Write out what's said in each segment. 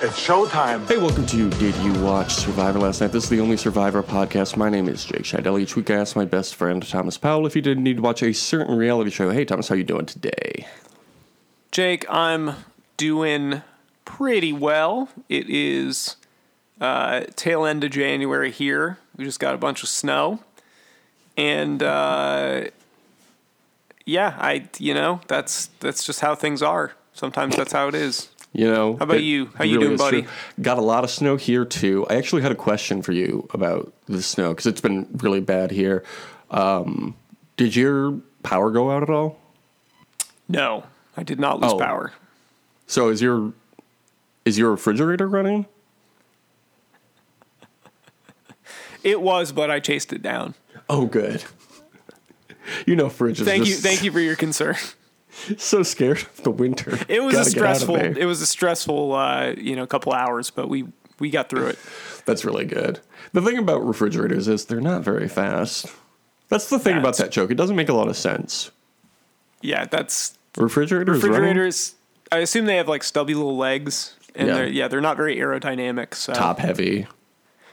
It's showtime. Hey, welcome to Did You Watch Survivor Last Night? This is the only Survivor podcast. My name is Jake Scheidel. Each week I ask my best friend Thomas Powell if he didn't need to watch a certain reality show. Hey, Thomas, how you doing today? Jake, I'm doing pretty well. It is uh, tail end of January here. We just got a bunch of snow, and uh, yeah, I you know that's that's just how things are. Sometimes that's how it is. You know, How about you? How you doing, buddy? true. Got a lot of snow here too. I actually had a question for you about the snow because it's been really bad here. Um, did your power go out at all? No, I did not lose Oh. power. So is your is your refrigerator running? It was, but I chased it down. Oh, good. You know, fridge is Thank you, thank you for your concern. so scared of the winter. It was a Gotta of stressful. It was a stressful, uh, you know, couple hours, but we we got through it. That's really good. The thing about refrigerators is they're not very fast. That's the thing about that joke. It doesn't make a lot of sense. Yeah, that's Refrigerators, running refrigerators. I assume they have like stubby little legs, and Yeah. they're yeah they're not very aerodynamic. So top heavy.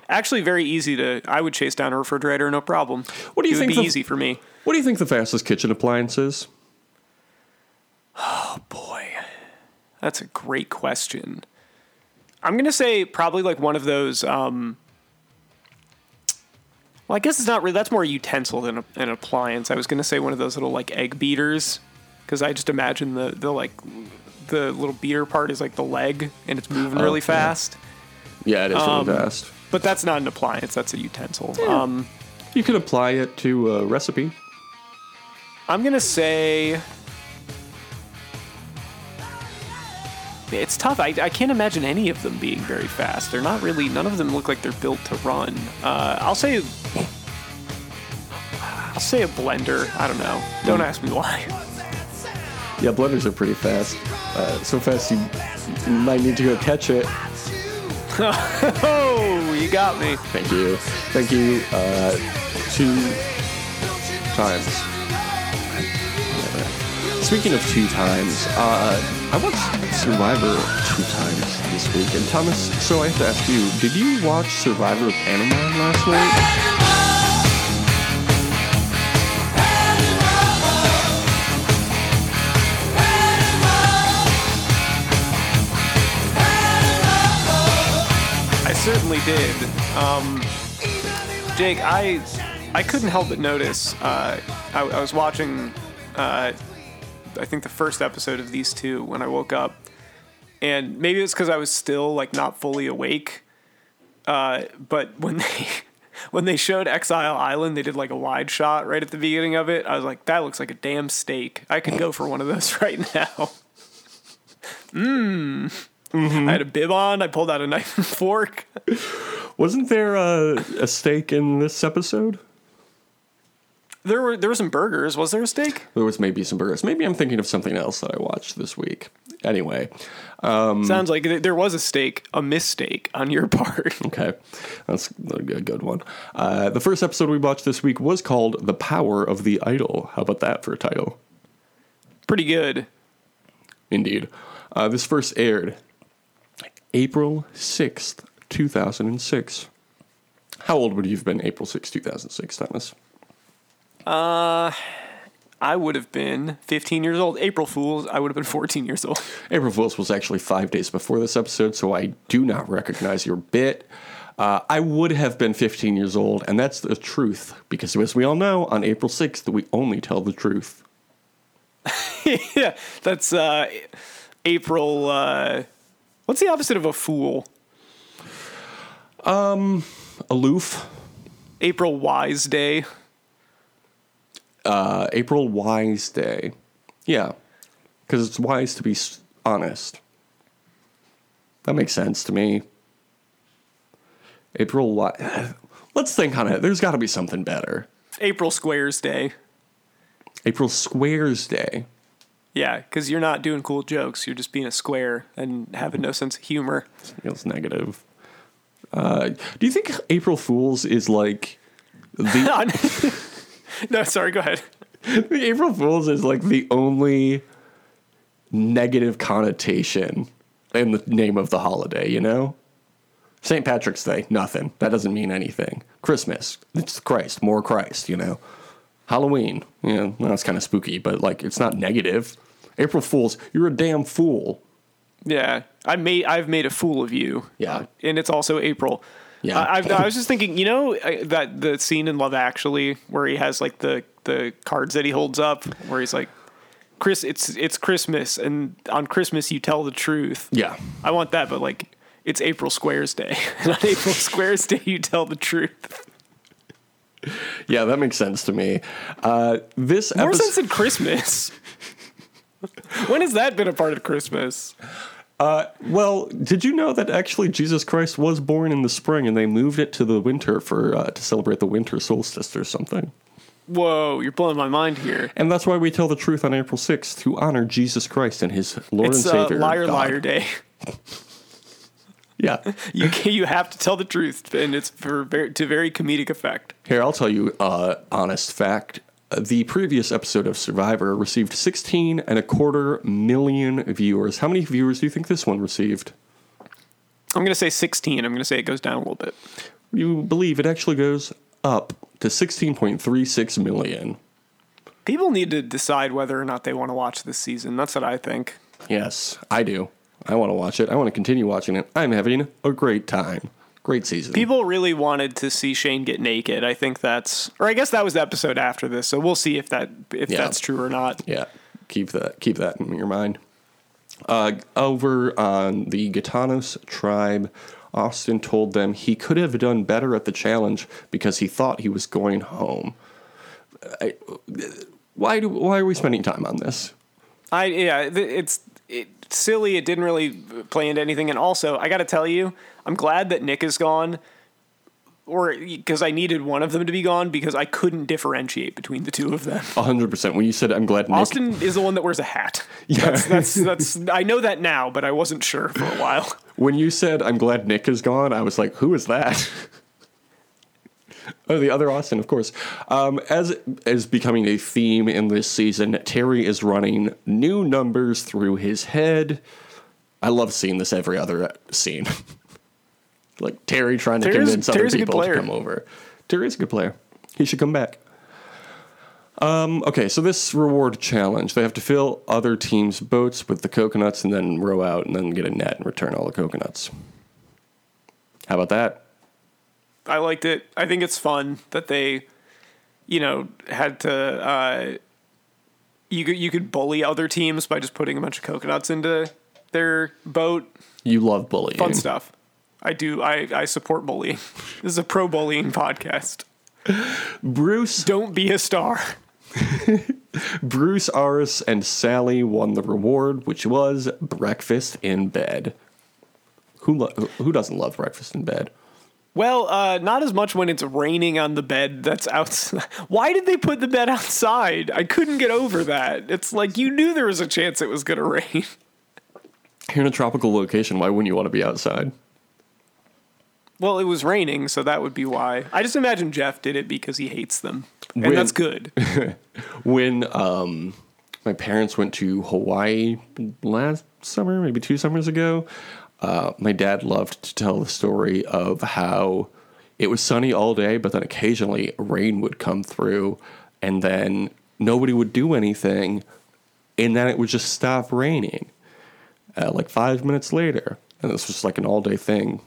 actually very easy to. I would chase down a refrigerator, no problem. What do you it think Would be the- easy for me. What do you think the fastest kitchen appliance is? Oh boy, that's a great question. I'm gonna say probably like one of those. Um, well, I guess it's not really. That's more a utensil than a, an appliance. I was gonna say one of those little like egg beaters, because I just imagine the the like the little beater part is like the leg and it's moving really Oh, yeah. fast. Yeah, it is Um, really fast. But that's not an appliance. That's a utensil. Um, You could apply it to a recipe. I'm gonna say it's tough. I, I can't imagine any of them being very fast. They're not really. None of them look like they're built to run. Uh, I'll say. I'll say a blender. I don't know. Don't ask me why. Yeah, blenders are pretty fast. Uh, so fast you, you might need to go catch it. Oh, you got me. Thank you. Thank you. Uh, two times. Speaking of two times, uh, I watched Survivor two times this week. And Thomas, so I have to ask you, did you watch Survivor Panama last night? I certainly did. Um, Jake, I I couldn't help but notice. Uh, I, I was watching, uh, I think the first episode of these two when I woke up, and maybe it's because I was still like not fully awake. Uh, but when they when they showed Exile Island, they did like a wide shot right at the beginning of it. I was like, that looks like a damn steak. I could go for one of those right now. Mmm. I had a bib on. I pulled out a knife and fork. Wasn't there a, a steak in this episode? There were there were some burgers. Was there a steak? There was maybe some burgers. Maybe I'm thinking of something else that I watched this week. Anyway, um, Sounds like there was a steak, a mistake on your part. Okay, that's a good good one. Uh, the first episode we watched this week was called "The Power of the Idol." How about that for a title? Pretty good. Indeed. Uh, this first aired April sixth, two thousand and six. How old would you have been April sixth, two thousand six, Thomas? I would have been 15 years old. April Fools, I would have been 14 years old. April Fools was actually five days before this episode, so I do not recognize your bit. Uh, I would have been 15 years old, and that's the truth, because as we all know, on April 6th, we only tell the truth. yeah, that's uh, April. Uh, what's the opposite of a fool? Um, Aloof, April Wise Day. Uh, April Wise Day. Yeah, because it's wise to be honest. That makes sense to me. April Wi- Let's think on it. There's got to be something better. April Squares Day. April Squares Day. Yeah, because you're not doing cool jokes. You're just being a square and having no sense of humor. Feels negative. Uh, do you think April Fools is like the no, sorry, go ahead. April Fools is like the only negative connotation in the name of the holiday, you know? St. Patrick's Day, nothing. That doesn't mean anything. Christmas, it's Christ, more Christ, you know? Halloween, you know, that's kind of spooky, but like it's not negative. April Fools, you're a damn fool. Yeah, I made I've made a fool of you. Yeah. And it's also April. Yeah. I, I, I was just thinking, you know, I- that the scene in Love Actually where he has like the the cards that he holds up, where he's like, "Chris, it's it's Christmas, and on Christmas you tell the truth." Yeah. I want that, but like it's April Squares Day, and on April Squares Day you tell the truth. Yeah, that makes sense to me. Uh, this More episode, sense than Christmas. when has that been a part of Christmas? Well, did you know that actually Jesus Christ was born in the spring and they moved it to the winter for uh, to celebrate the winter solstice or something? Whoa, you're blowing my mind here. And that's why we tell the truth on April 6th to honor Jesus Christ and his Lord It's and uh, Savior. liar God. liar day. Yeah. You can, you have to tell the truth, and it's for very, to very comedic effect. Here, I'll tell you uh, honest fact. The previous episode of Survivor received 16 and a quarter million viewers. How many viewers do you think this one received? I'm gonna say 16. I'm gonna say it goes down a little bit. You believe it actually goes up to 16.36 million. People need to decide whether or not they want to watch this season. That's what I think. Yes, I do. I want to watch it. I want to continue watching it. I'm having a great time. Great season. People really wanted to see Shane get naked. I think that's, or I guess that was the episode after this. So we'll see if that if Yeah. that's true or not. Yeah, keep that keep that in your mind. Uh, over on the Gitanos tribe, Austin told them he could have done better at the challenge because he thought he was going home. I, why do why are we spending time on this? I yeah, it's it, silly. It didn't really play into anything. And also, I got to tell you, I'm glad that Nick is gone, or because I needed one of them to be gone because I couldn't differentiate between the two of them. hundred percent. When you said I'm glad Nick, Austin is the one that wears a hat. Yeah. That's, that's that's I know that now, but I wasn't sure for a while. when you said I'm glad Nick is gone, I was like, who is that? oh, the other Austin, of course. Um, as is becoming a theme in this season, Terry is running new numbers through his head. I love seeing this every other scene. like Terry trying to Terry's- convince other Terry's good people to come over. Terry's a good player. He should come back. Um, okay, so this reward challenge, they have to fill other teams' boats with the coconuts and then row out and then get a net and return all the coconuts. How about that? I liked it. I think it's fun that they, you know, had to. Uh, you could you could bully other teams by just putting a bunch of coconuts into their boat. You love bullying. Fun stuff. I do. I I support bullying. This is a pro bullying podcast. Bruce, Don't be a star. Bruce, Aras, and Sally won the reward, which was breakfast in bed. Who lo- who doesn't love breakfast in bed? Well, uh, not as much when it's raining on the bed that's outside. Why did they put the bed outside? I couldn't get over that. It's like you knew there was a chance it was going to rain. You're in a tropical location. Why wouldn't you want to be outside? Well, it was raining, so that would be why. I just imagine Jeff did it because he hates them. And When- that's good. when um, my parents went to Hawaii last summer, maybe two summers ago, uh, my dad loved to tell the story of how it was sunny all day, but then occasionally rain would come through, and then nobody would do anything, and then it would just stop raining uh, like five minutes later. And this was just like an all day thing.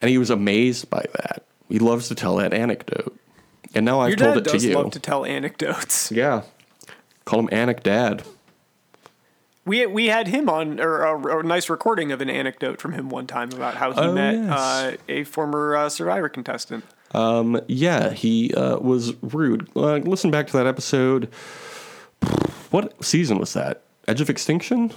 And he was amazed by that. He loves to tell that anecdote. And now I've told it to you. Your dad does love to tell anecdotes. Yeah. Call him Anik Dad. We we had him on, or a, a nice recording of an anecdote from him one time about how he Oh, met yes. uh, a former uh, Survivor contestant. Um, yeah, he uh, was rude. Uh, listen back to that episode. What season was that? Edge of Extinction?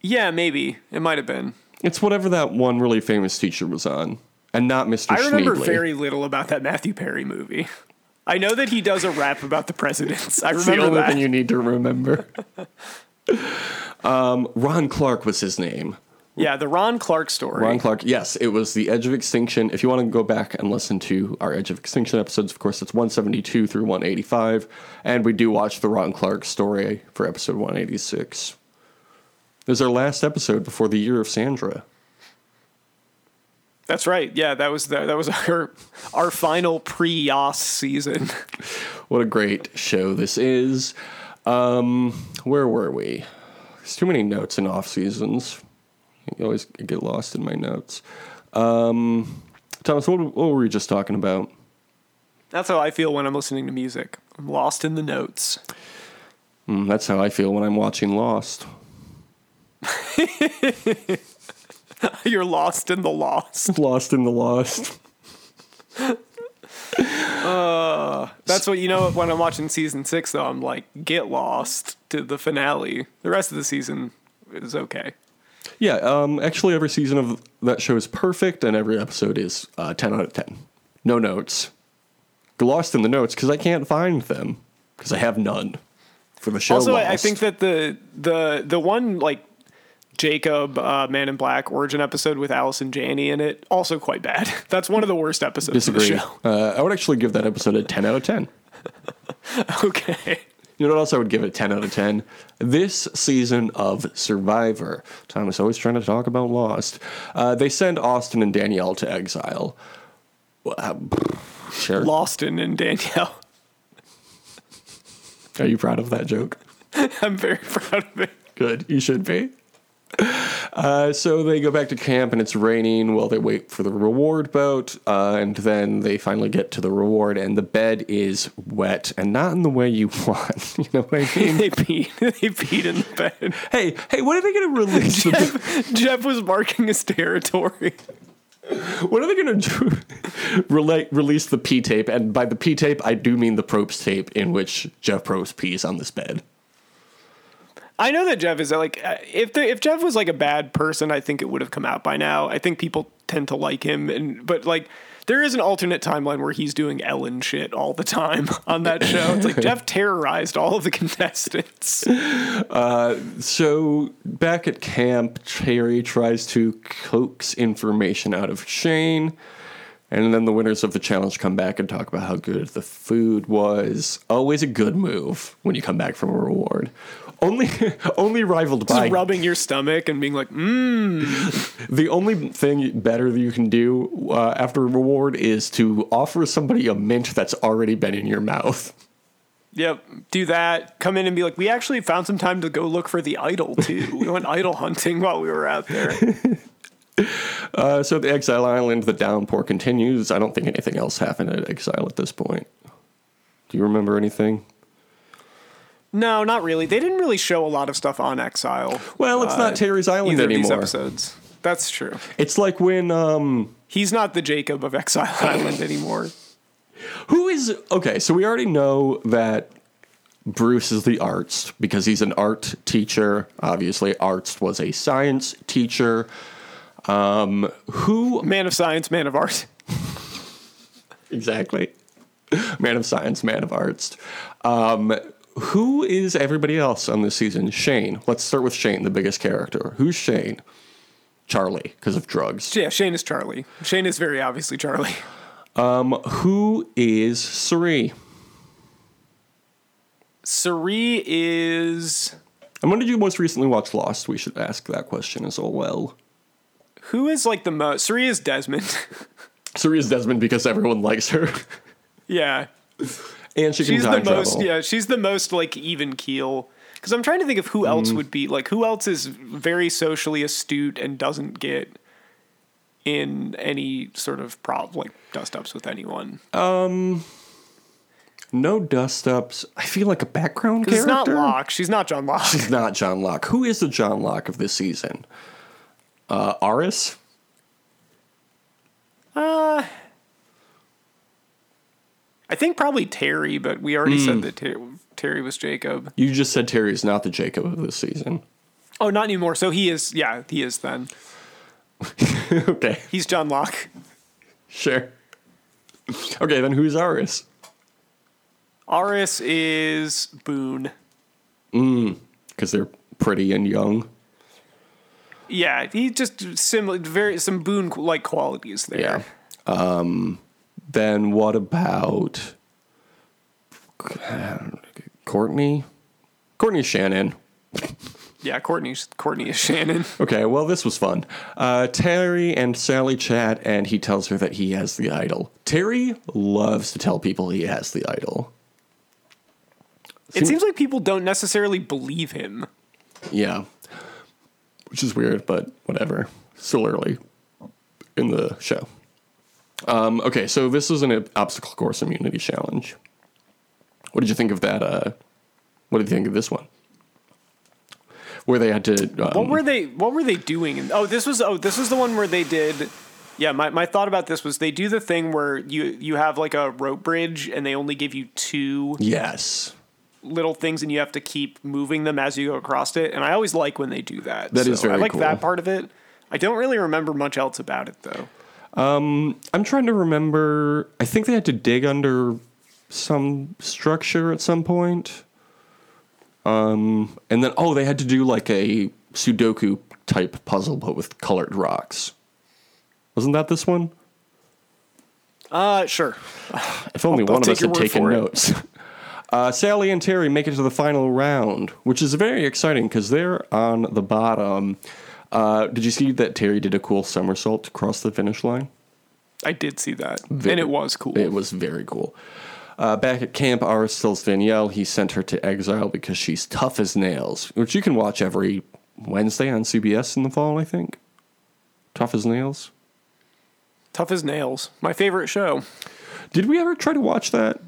Yeah, maybe it might have been. It's whatever that one really famous teacher was on. And not Mr. I remember Schneebly. very little about that Matthew Perry movie. I know that he does a rap about the presidents. I remember It's the remember only that. thing you need to remember. um, Ron Clark was his name. yeah, the Ron Clark story. Ron Clark, yes, it was the Edge of Extinction. If you want to go back and listen to our Edge of Extinction episodes, of course, it's 172 through 185. And we do watch the Ron Clark story for episode 186. This is our last episode before the year of Sandra. That's right. Yeah, that was the, that was our our final pre-Yas season. What a great show this is. Um, where were we? There's too many notes in off seasons. I always get lost in my notes. Um, Thomas, what, what were we just talking about? That's how I feel when I'm listening to music. I'm lost in the notes. Mm, that's how I feel when I'm watching Lost. You're lost in the lost. Lost in the Lost. That's what you know. When I'm watching season six, though, I'm like, get lost to the finale. The rest of the season is okay. Yeah, um, actually, every season of that show is perfect, and every episode is uh, 10 out of 10. No notes. Lost in the notes because I can't find them because I have none for the show. also, I, I think that the the the one like Jacob uh, Man in Black origin episode with Allison Janney in it also quite bad. That's one of the worst episodes of the disagree. show. Uh, I would actually give that episode a 10 out of 10. okay. You know what else I would give it 10 out of 10? This season of Survivor. Thomas always trying to talk about Lost. Uh, they send Austin and Danielle to exile. Well, uh, sure. Loston and Danielle. Are you proud of that joke? I'm very proud of it. Good. You should be. Uh, so they go back to camp and it's raining while they wait for the reward boat. Uh, and then they finally get to the reward and the bed is wet and not in the way you want. You know what I mean? they peed. they peed in the bed. hey, hey, when are they going to release the Jeff, Jeff was marking his territory. What are they going to relate, release the P tape? And by the P tape, I do mean the Probst tape in which Jeff Probst pees on this bed. I know that Jeff is like uh, if the, if Jeff was like a bad person, I think it would have come out by now. I think people tend to like him, and but like there is an alternate timeline where he's doing Ellen shit all the time on that show. It's like Jeff terrorized all of the contestants. So back at camp, Terry tries to coax information out of Shane. And then the winners of the challenge come back and talk about how good the food was. Always a good move when you come back from a reward. Only, only rivaled by rubbing your stomach and being like, mm. The only thing better that you can do uh, after a reward is to offer somebody a mint that's already been in your mouth. Yep, do that. Come in and be like, we actually found some time to go look for the idol too. we went idol hunting while we were out there. Uh, so the Exile Island, the downpour continues. I don't think anything else happened at Exile at this point. Do you remember anything? No, not really. They didn't really show a lot of stuff on Exile. Well, it's not Terry's Island either of these anymore. episodes. That's true. It's like when um, He's not the Jacob of Exile Island anymore. who is okay. So we already know that Bruce is the Arzt because he's an art teacher. Obviously, Arzt was a science teacher. Um, who Man of science, man of art. exactly? Man of science, man of arts. Um, who is everybody else on this season? Shane. Let's start with Shane, the biggest character. Who's Shane? Charlie, because of drugs. Yeah, Shane is Charlie. Shane is very obviously Charlie. Um, who is Cirie? Cirie is And when did you most recently watch Lost? We should ask that question as well. who is like the most. Cirie is Desmond. Cirie is Desmond because everyone likes her. yeah, and she can she's the time most. travel. Yeah, she's the most like even keel. Because I'm trying to think of who else Mm. would be like who else is very socially astute and doesn't get in any sort of prob like dust ups with anyone. Um, no dust ups. I feel like a background character. It's not Locke. She's not John Locke. She's not John Locke. Who is the John Locke of this season? Uh, Aras? Uh, I think probably Terry, but we already Hmm. said that Ter- Terry was Jacob. You just said Terry is not the Jacob of this season. Oh, not anymore. So he is. Yeah, he is. Then okay, he's John Locke. sure. Okay, then who's Aras? Aras is Boone. Because they're pretty and young. Yeah, he just similar, very some Boone like qualities there. Yeah. Um, then what about Courtney? Courtney Shannon. Yeah, Courtney's Courtney is Shannon. Okay, well, this was fun. Uh, Terry and Sally chat, and he tells her that he has the idol. Terry loves to tell people he has the idol. It seems like people don't necessarily believe him. Yeah. Which is weird, but whatever. Still early in the show. Um, okay, so this is an obstacle course immunity challenge. What did you think of that? Uh, what did you think of this one? Where they had to. Um, What were they? What were they doing? Oh, this was. Oh, this was the one where they did. Yeah, my, my thought about this was they do the thing where you you have like a rope bridge and they only give you two yes. little things and you have to keep moving them as you go across it. And I always like when they do that. That is I very like cool. that part of it. I don't really remember much else about it though. I'm trying to remember. I think they had to dig under some structure at some point. Um, and then oh, they had to do like a Sudoku type puzzle, but with colored rocks. Wasn't that this one? Uh, sure. If only I'll one of us had taken notes. Uh, Sally and Terry make it to the final round, which is very exciting because they're on the bottom. Uh, did you see that Terry did a cool somersault to cross the finish line? I did see that, Very- and it was cool. It was very cool. Uh, back at camp, Aras tells Danielle he sent her to exile because she's tough as nails, which you can watch every Wednesday on CBS in the fall, I think. Tough as nails. Tough as nails. My favorite show. Did we ever try to watch that?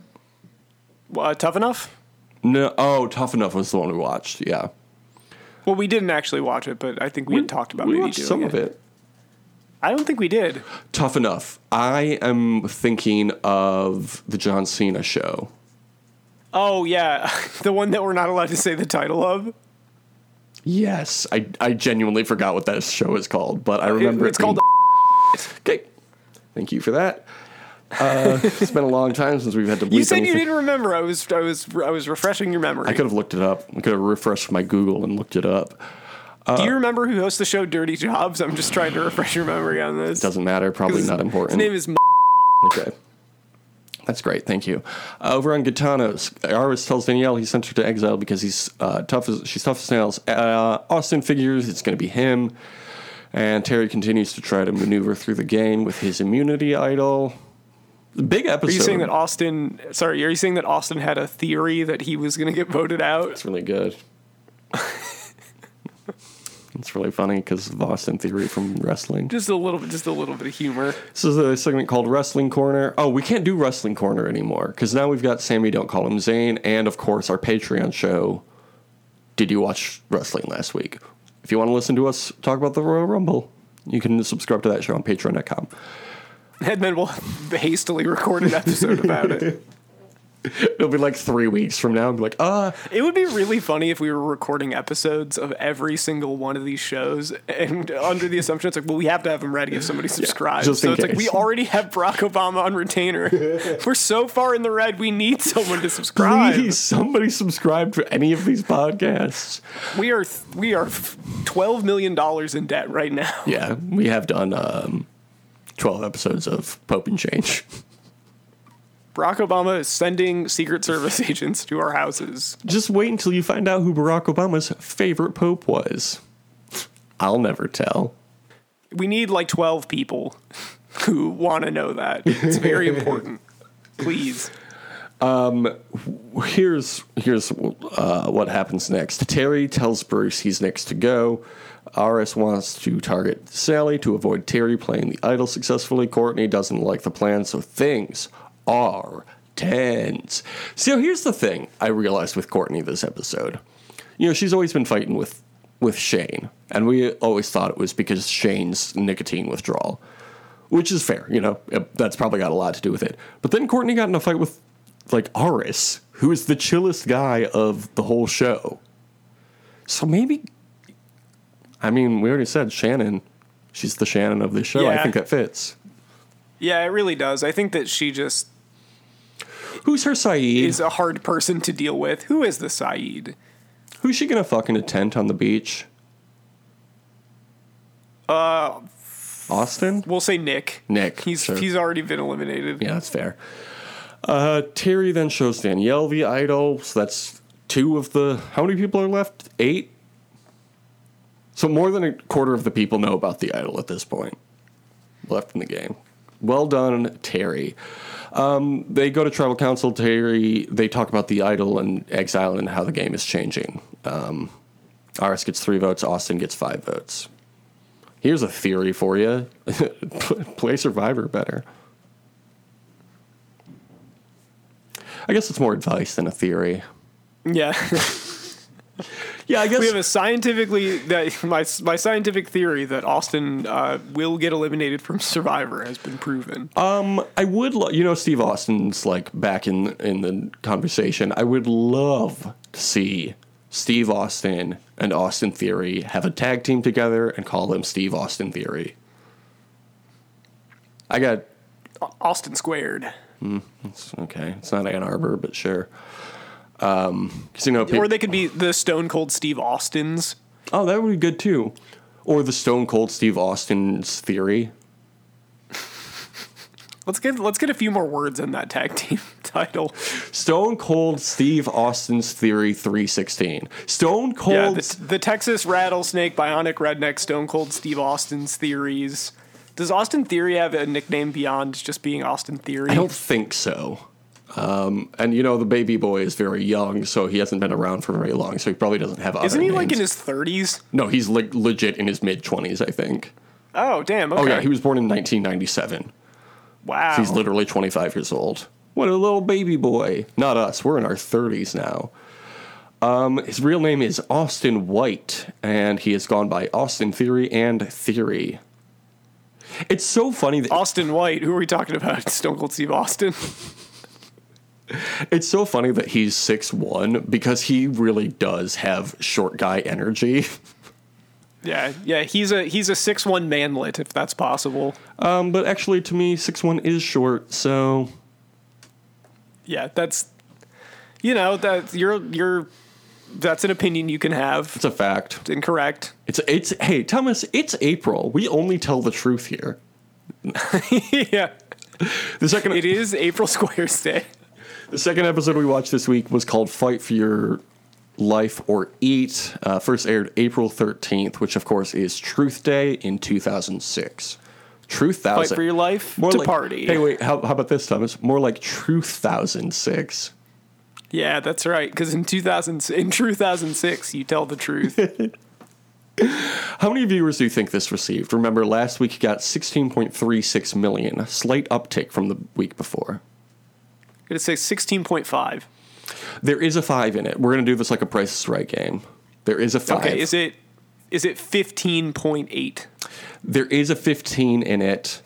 Uh, tough enough. No. Oh, Tough Enough was the one we watched. Yeah. Well, we didn't actually watch it, but I think we, had talked about we maybe watched doing some it. of it. I don't think we did. Tough Enough. I am thinking of the John Cena show. Oh yeah, the one that we're not allowed to say the title of. Yes, I, I genuinely forgot what that show is called, but I remember it's it called. Okay, thank you for that. Uh, it's been a long time since we've had to. You said you didn't remember. I was I was I was refreshing your memory. I could have looked it up. I could have refreshed my Google and looked it up. Do you remember who hosts the show Dirty Jobs? I'm just trying to refresh your memory on this. Doesn't matter. Probably not important. His name is. M- Okay. That's great. Thank you. Uh, over on Gitanos, Aras tells Danielle he sent her to exile because he's uh, tough as she's tough as nails. Uh, Austin figures it's going to be him, and Terry continues to try to maneuver through the game with his immunity idol. Big episode. Are you saying that Austin? Sorry, are you saying that Austin had a theory that he was going to get voted out? It's really good. it's really funny because of Austin Theory from wrestling. Just a little bit, just a little bit of humor. This is a segment called Wrestling Corner. Oh, we can't do Wrestling Corner anymore because now we've got Sammy Don't Call Him Zane and, of course, our Patreon show. Did you watch wrestling last week? If you want to listen to us talk about the Royal Rumble, you can subscribe to that show on patreon.com. And then we'll hastily record an episode about it. It'll be like three weeks from now and be like, uh, It would be really funny if we were recording episodes of every single one of these shows, and under the assumption it's like, well, we have to have them ready if somebody subscribes. just so it's like we already have Barack Obama on retainer. we're so far in the red, we need someone to subscribe. please, somebody subscribe to any of these podcasts. We are we are twelve million dollars in debt right now. Yeah, we have done um, 12 episodes of Pope and Change. Barack Obama is sending Secret Service agents to our houses. Just wait until you find out who Barack Obama's favorite pope was. I'll never tell. We need like twelve people who want to know that. It's very important. Please. Um, Here's here's uh, what happens next. Terry tells Bruce he's next to go. Aras wants to target Sally to avoid Terry playing the idol successfully. Courtney doesn't like the plan, so things are tense. So here's the thing I realized with Courtney this episode. You know, she's always been fighting with with Shane, and we always thought it was because Shane's nicotine withdrawal, which is fair. You know, that's probably got a lot to do with it. But then Courtney got in a fight with like Aras, who is the chillest guy of the whole show. So maybe, I mean, we already said Shannon. She's the Shannon of this show. I think that fits. Yeah, it really does. I think that she just Who's her Sayid? is a hard person to deal with. Who is the Sayid? Who's she gonna fuck in a tent on the beach? Uh, Austin? we'll say Nick. Nick, He's sure. he's already been eliminated. Yeah, that's fair. Uh, Terry then shows Danielle the idol. So that's two of the. How many people are left? Eight? So more than a quarter of the people know about the idol at this point. Left in the game. Well done, Terry. Um, they go to tribal council. Terry. They talk about the idol and exile and how the game is changing. Um, Aras gets three votes. Austin gets five votes. Here's a theory for you: play Survivor better. I guess it's more advice than a theory. Yeah. Yeah, I guess we have a scientifically that my my scientific theory that Austin uh, will get eliminated from Survivor has been proven. Um, I would, lo- you know, Steve Austin's like back in in the conversation. I would love to see Steve Austin and Austin Theory have a tag team together and call them Steve Austin Theory. I got Austin squared, it's okay. It's not Ann Arbor, but sure. Um, you know, or they could be the Stone Cold Steve Austins. oh, that would be good too. Or the Stone Cold Steve Austin's Theory. Let's get let's get a few more words in that tag team title. Stone Cold Steve Austin's Theory 316. Stone Cold. Yeah, the, the Texas Rattlesnake Bionic Redneck Stone Cold Steve Austin's theories. Does Austin Theory have a nickname beyond just being Austin Theory? I don't think so. Um, and you know the baby boy is very young, so he hasn't been around for very long, so he probably doesn't have. Isn't he like in his thirties? No, he's like legit in his mid twenties, I think. Oh damn! Okay. Oh yeah, he was born in 1997. wow. He's literally 25 years old. What a little baby boy. Not us. We're in our 30s now. Um, his real name is Austin White, and he has gone by Austin Theory and Theory. It's so funny that Austin White. Who are we talking about? Stone Cold Steve Austin. it's so funny that he's six one because he really does have short guy energy. yeah, yeah. He's a he's a six one manlet if that's possible. Um, but actually, to me, six one is short, so Yeah, that's you know that you're you're that's an opinion you can have. it's a fact. It's incorrect. It's it's hey Thomas, it's April. We only tell the truth here. yeah, The second it is April Squares Day. The second episode we watched this week was called "Fight for Your Life or Eat." Uh, first aired April thirteenth, which of course is Truth Day in two thousand six. Truth Fight for your life more to like, party. Hey, wait, how, how about this, Thomas? More like Truth thousand six. Yeah, that's right. Because in 2000, in 2006, you tell the truth. How many viewers do you think this received? Remember, last week it got sixteen point three six million, a slight uptick from the week before. Gonna say 16.5. There is a five in it. We're gonna do this like a Price is Right game. There is a five. Okay, is it is it 15.8? there is a fifteen in it,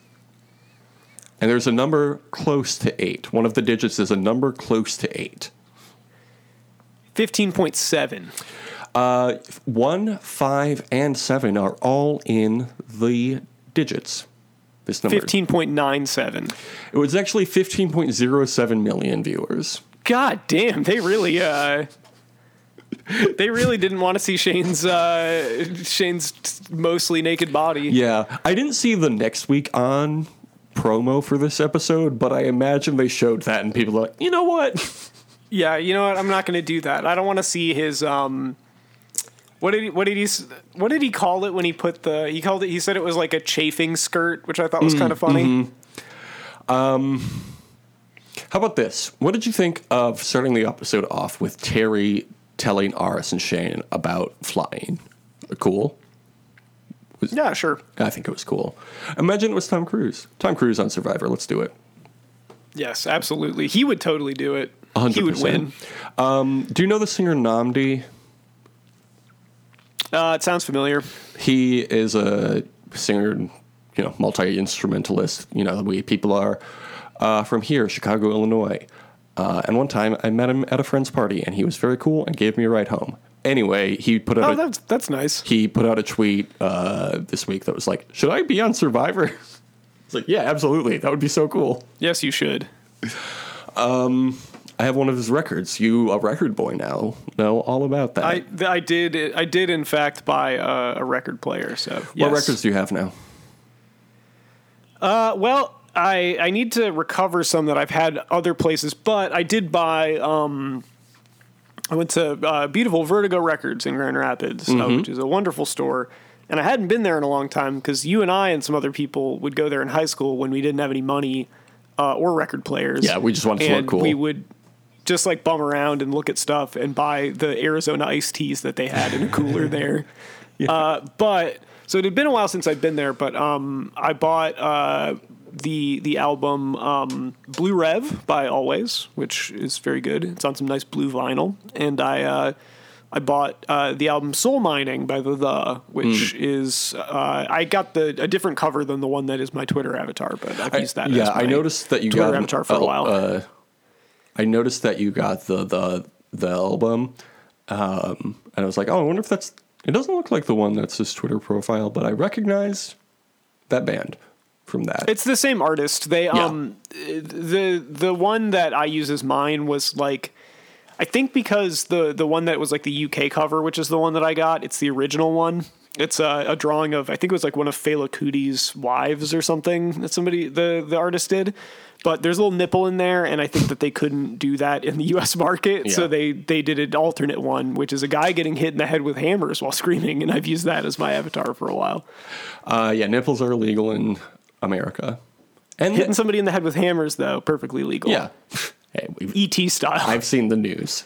and there's a number close to eight. One of the digits is a number close to eight. 15.7. Uh, one, five, and seven are all in the digits. This number. 15.97. It was actually fifteen point zero seven million viewers. God damn, they really uh they really didn't want to see Shane's uh Shane's mostly naked body. Yeah, I didn't see the next week on promo for this episode, but I imagine they showed that, and people are like, you know what? Yeah, you know what? I'm not going to do that. I don't want to see his um what did he, what did he what did he call it when he put the he called it he said it was like a chafing skirt, which I thought was mm, kind of funny. Mm-hmm. Um, How about this? What did you think of starting the episode off with Terry telling Aras and Shane about flying? Cool. Yeah, sure. I think it was cool. Imagine it was Tom Cruise. Tom Cruise on Survivor. Let's do it. Yes, absolutely. He would totally do it. hundred He would win. Um, do you know the singer Nnamdi? Uh, it sounds familiar. He is a singer, you know, multi instrumentalist. You know, the way people are uh, from here, Chicago, Illinois. Uh, and one time I met him at a friend's party, and he was very cool and gave me a ride home. Anyway, he put out Oh, a, that's that's nice. he put out a tweet uh, this week that was like, "Should I be on Survivor?" It's like, yeah, absolutely. That would be so cool. Yes, you should. I have one of his records. You, a record boy now, know all about that. I I did I did in fact buy a, a record player. So what yes. records do you have now? Uh, well, I I need to recover some that I've had other places, but I did buy um I went to uh, beautiful Vertigo Records in Grand Rapids, uh, Mm-hmm. which is a wonderful store. And I hadn't been there in a long time because you and I and some other people would go there in high school when we didn't have any money uh, or record players. Yeah, we just wanted to look cool. We would just like bum around and look at stuff and buy the Arizona iced teas that they had in a cooler there. Uh, but so it had been a while since I'd been there, but um, I bought uh, the the album um, Blue Rev by Alvvays, which is very good. It's on some nice blue vinyl, and I. Uh, I bought uh, the album Soul Mining by the The, which Hmm. is uh, I got the a different cover than the one that is my Twitter avatar, but I've used that. yeah, as I noticed that you Twitter got avatar for a uh, while. I noticed that you got the the the album, um, and I was like, oh, I wonder if that's. It doesn't look like the one that's his Twitter profile, but I recognize that band from that. It's the same artist. They um the the one that I use as mine was like I think because the the one that was like the UK cover, which is the one that I got, it's the original one. It's a, a drawing of I think it was like one of Fela Kuti's wives or something that somebody the the artist did. But there's a little nipple in there, and I think that they couldn't do that in the U.S. market, so they they did an alternate one, which is a guy getting hit in the head with hammers while screaming, and I've used that as my avatar for a while. uh, yeah, nipples are illegal in America, and Hitting somebody in the head with hammers, though, perfectly legal. yeah, hey, ET style. I've seen the news.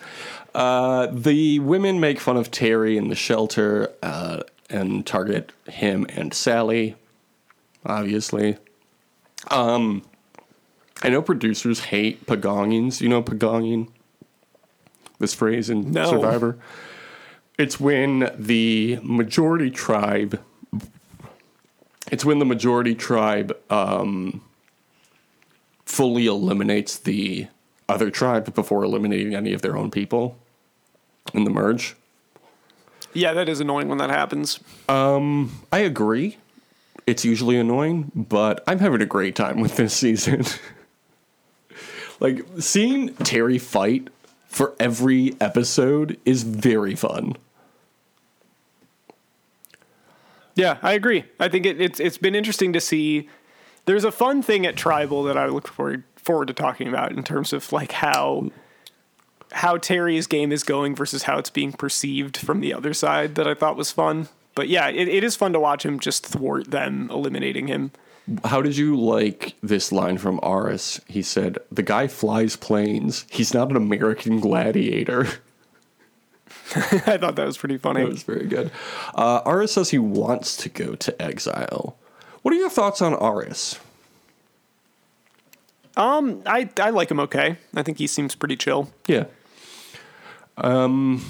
Uh, the women make fun of Terry in the shelter uh, and target him and Sally, obviously. Um, I know producers hate pagongings. You know pagonging? This phrase in No. Survivor? It's when the majority tribe. It's when the majority tribe um, fully eliminates the other tribe before eliminating any of their own people in the merge. Yeah, that is annoying when that happens. Um, I agree. It's usually annoying, but I'm having a great time with this season. like seeing Terry fight for every episode is very fun. Yeah, I agree. I think it, it's it's been interesting to see. There's a fun thing at Tribal that I look forward forward to talking about in terms of like how how Terry's game is going versus how it's being perceived from the other side that I thought was fun. But yeah, it, it is fun to watch him just thwart them eliminating him. How did you like this line from Aras? He said, "The guy flies planes. He's not an American gladiator." I thought that was pretty funny. That was very good. Uh, Aras says he wants to go to exile. What are your thoughts on Aras? Um, I I like him okay. I think he seems pretty chill. Yeah. Um.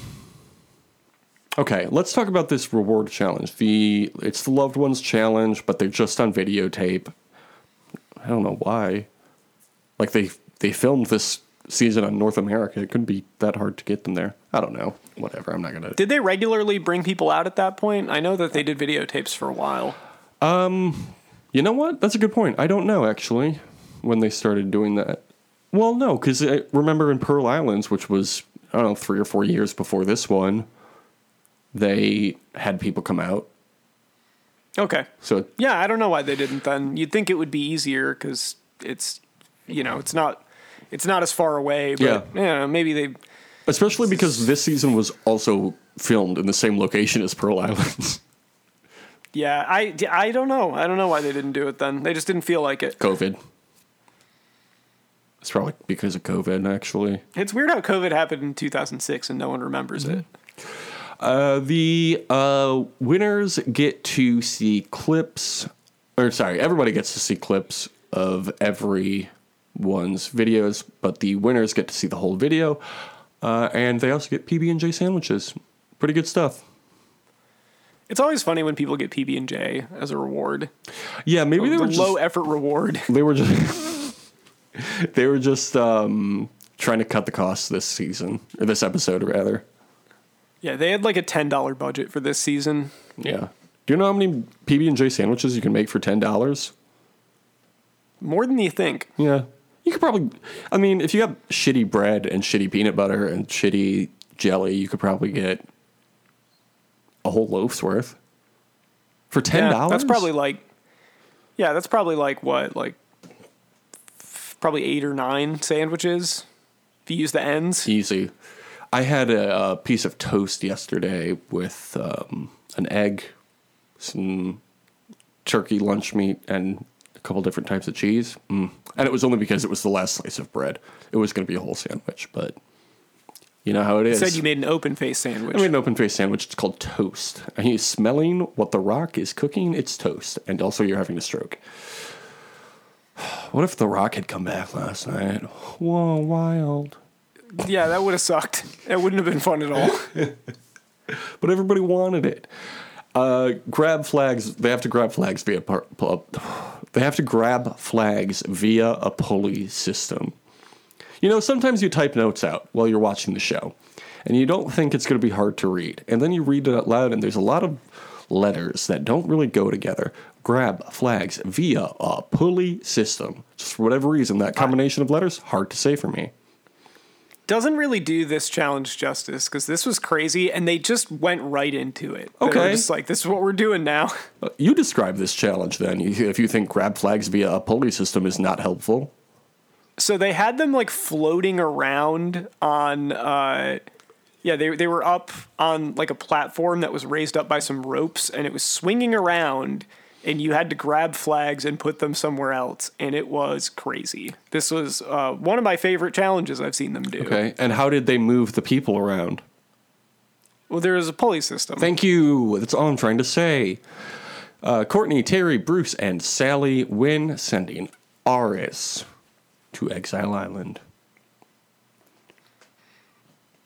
Okay, let's talk about this reward challenge. The it's the loved ones challenge, but they're just on videotape. I don't know why. Like they they filmed this season on North America. It couldn't be that hard to get them there. I don't know. Whatever. I'm not gonna. Did they regularly bring people out at that point? I know that they did videotapes for a while. Um, you know what? That's a good point. I don't know actually when they started doing that. Well, no, because I remember in Pearl Islands, which was I don't know three or four years before this one, they had people come out. Okay. So Yeah, I don't know why they didn't then. You'd think it would be easier because it's, you know, it's not, it's not as far away. But Yeah. yeah, maybe they. especially because this season was also filmed in the same location as Pearl Islands. Yeah, I, I don't know. I don't know why they didn't do it then. They just didn't feel like it. COVID. It's probably because of COVID, actually. It's weird how COVID happened in 2006 and no one remembers it. Uh, the uh, winners get to see clips, or sorry, everybody gets to see clips of everyone's videos, but the winners get to see the whole video, uh, and they also get PB and J sandwiches. Pretty good stuff. It's always funny when people get PB and J as a reward. Yeah, maybe they the were just low effort reward. they were just they were just um, trying to cut the costs this season or this episode rather. Yeah, they had like a ten dollar budget for this season. Yeah. Do you know how many PB and J sandwiches you can make for ten dollars? More than you think. Yeah. You could probably I mean, if you got shitty bread and shitty peanut butter and shitty jelly, you could probably get a whole loaf's worth. For ten Yeah, dollars? that's probably like, yeah, that's probably like what, like, probably eight or nine sandwiches if you use the ends. easy. I had a, a piece of toast yesterday with um, an egg, some turkey lunch meat, and a couple different types of cheese. Mm. And it was only because it was the last slice of bread. It was going to be a whole sandwich, but you know how it is. You said you made an open face sandwich. I made an open face sandwich. It's called toast. And he's smelling what the rock is cooking. It's toast. And also, you're having a stroke. What if the rock had come back last night? Whoa, wild. yeah, that would have sucked. That wouldn't have been fun at all. But everybody wanted it. Uh, grab flags. They have to grab flags via. Par- they have to grab flags via a pulley system. You know, sometimes you type notes out while you're watching the show, and you don't think it's going to be hard to read, and then you read it out loud, and there's a lot of letters that don't really go together. Grab flags via a pulley system. Just for whatever reason, that combination of letters hard to say for me. Doesn't really do this challenge justice because this was crazy and they just went right into it. They were Okay. just like, this is what we're doing now. Uh, You describe this challenge then. If you think grab flags via a pulley system is not helpful. So they had them like floating around on uh yeah, they they were up on like a platform that was raised up by some ropes and it was swinging around and you had to grab flags and put them somewhere else and it was crazy. This was uh, one of my favorite challenges I've seen them do. Okay. And how did they move the people around? Well, there is a pulley system. Thank you. That's all I'm trying to say. Uh, Courtney, Terry, Bruce, and Sally win sending Aras to Exile Island.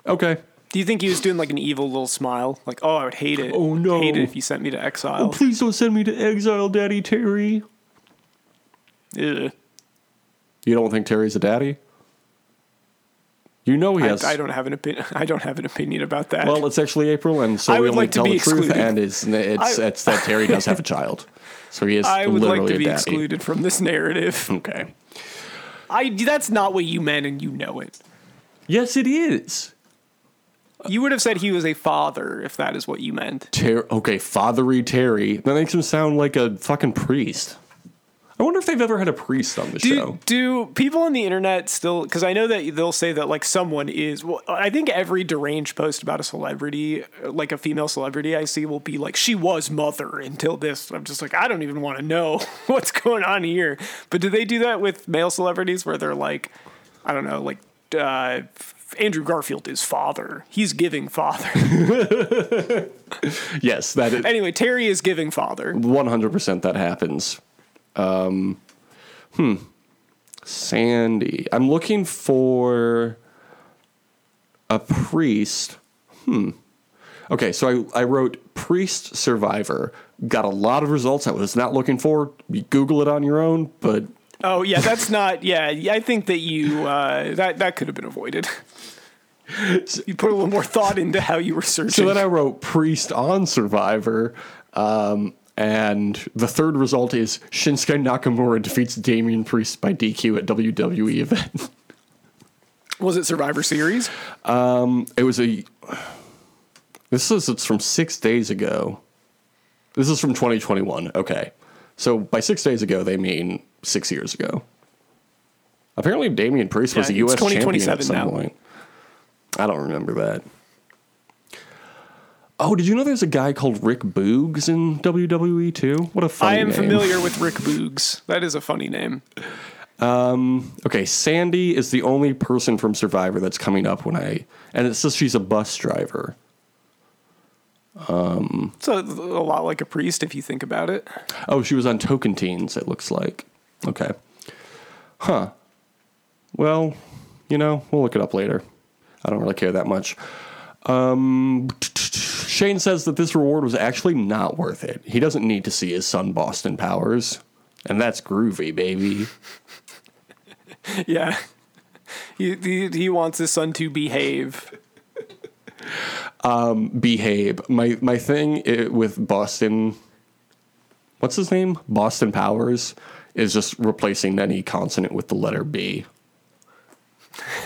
Okay. Do you think he was doing like an evil little smile? Like, oh, I would hate it. Oh, no. Hate it if you sent me to exile. Oh, Please don't send me to exile, Daddy Terry. Ugh. You don't think Terry's a daddy? You know he I, has. I don't have an opinion. I don't have an opinion about that. Well, it's actually April, and so I we only like to tell be the truth, and it's it's, I- it's that Terry does have a child, so he is I would literally like to be daddy. excluded from this narrative. Okay. I that's not what you meant, and you know it. Yes, it is. You would have said he was a father if that is what you meant. Ter- okay, fathery Terry. That makes him sound like a fucking priest. I wonder if they've ever had a priest on the Do, show. do people on the internet still? Because I know that they'll say that like someone is. Well, I think every deranged post about a celebrity, like a female celebrity I see, will be like she was mother until this. I'm just like I don't even want to know what's going on here. But do they do that with male celebrities where they're like, I don't know, like uh, Andrew Garfield is father. He's giving father. Yes, that is anyway, Terry is giving father. 100% that happens. Um, hmm. Sandy. I'm looking for a priest. Hmm. Okay, so I, I wrote priest survivor. Got a lot of results I was not looking for. You Google it on your own, but Oh yeah, that's not. Yeah, I think that you uh, that that could have been avoided. you put a little more thought into how you were searching. So then I wrote priest on Survivor, um, and the third result is Shinsuke Nakamura defeats Damian Priest by DQ at WWE event. was it Survivor Series? it was a. This is it's from six days ago. This is from 2021. Okay, so by six days ago they mean six years ago. Apparently, Damian Priest was a Yeah, U.S. champion at some now. point. I don't remember that. Oh, did you know there's a guy called Rick Boogs in WWE too? What a funny I am name. familiar with Rick Boogs. That is a funny name. Um, okay, Sandy is the only person from Survivor that's coming up when I, and it says she's a bus driver. So a lot like a priest, if you think about it. Oh, she was on Tocantins, it looks like. Okay. Huh. Well, you know, we'll look it up later. I don't really care that much. Um, Shane says that this reward was actually not worth it. He doesn't need to see his son Boston Powers. And that's groovy, baby. Yeah, he he, he wants his son to behave. Behave. My my thing i with Boston What's his name? Boston Powers is just replacing any consonant with the letter B.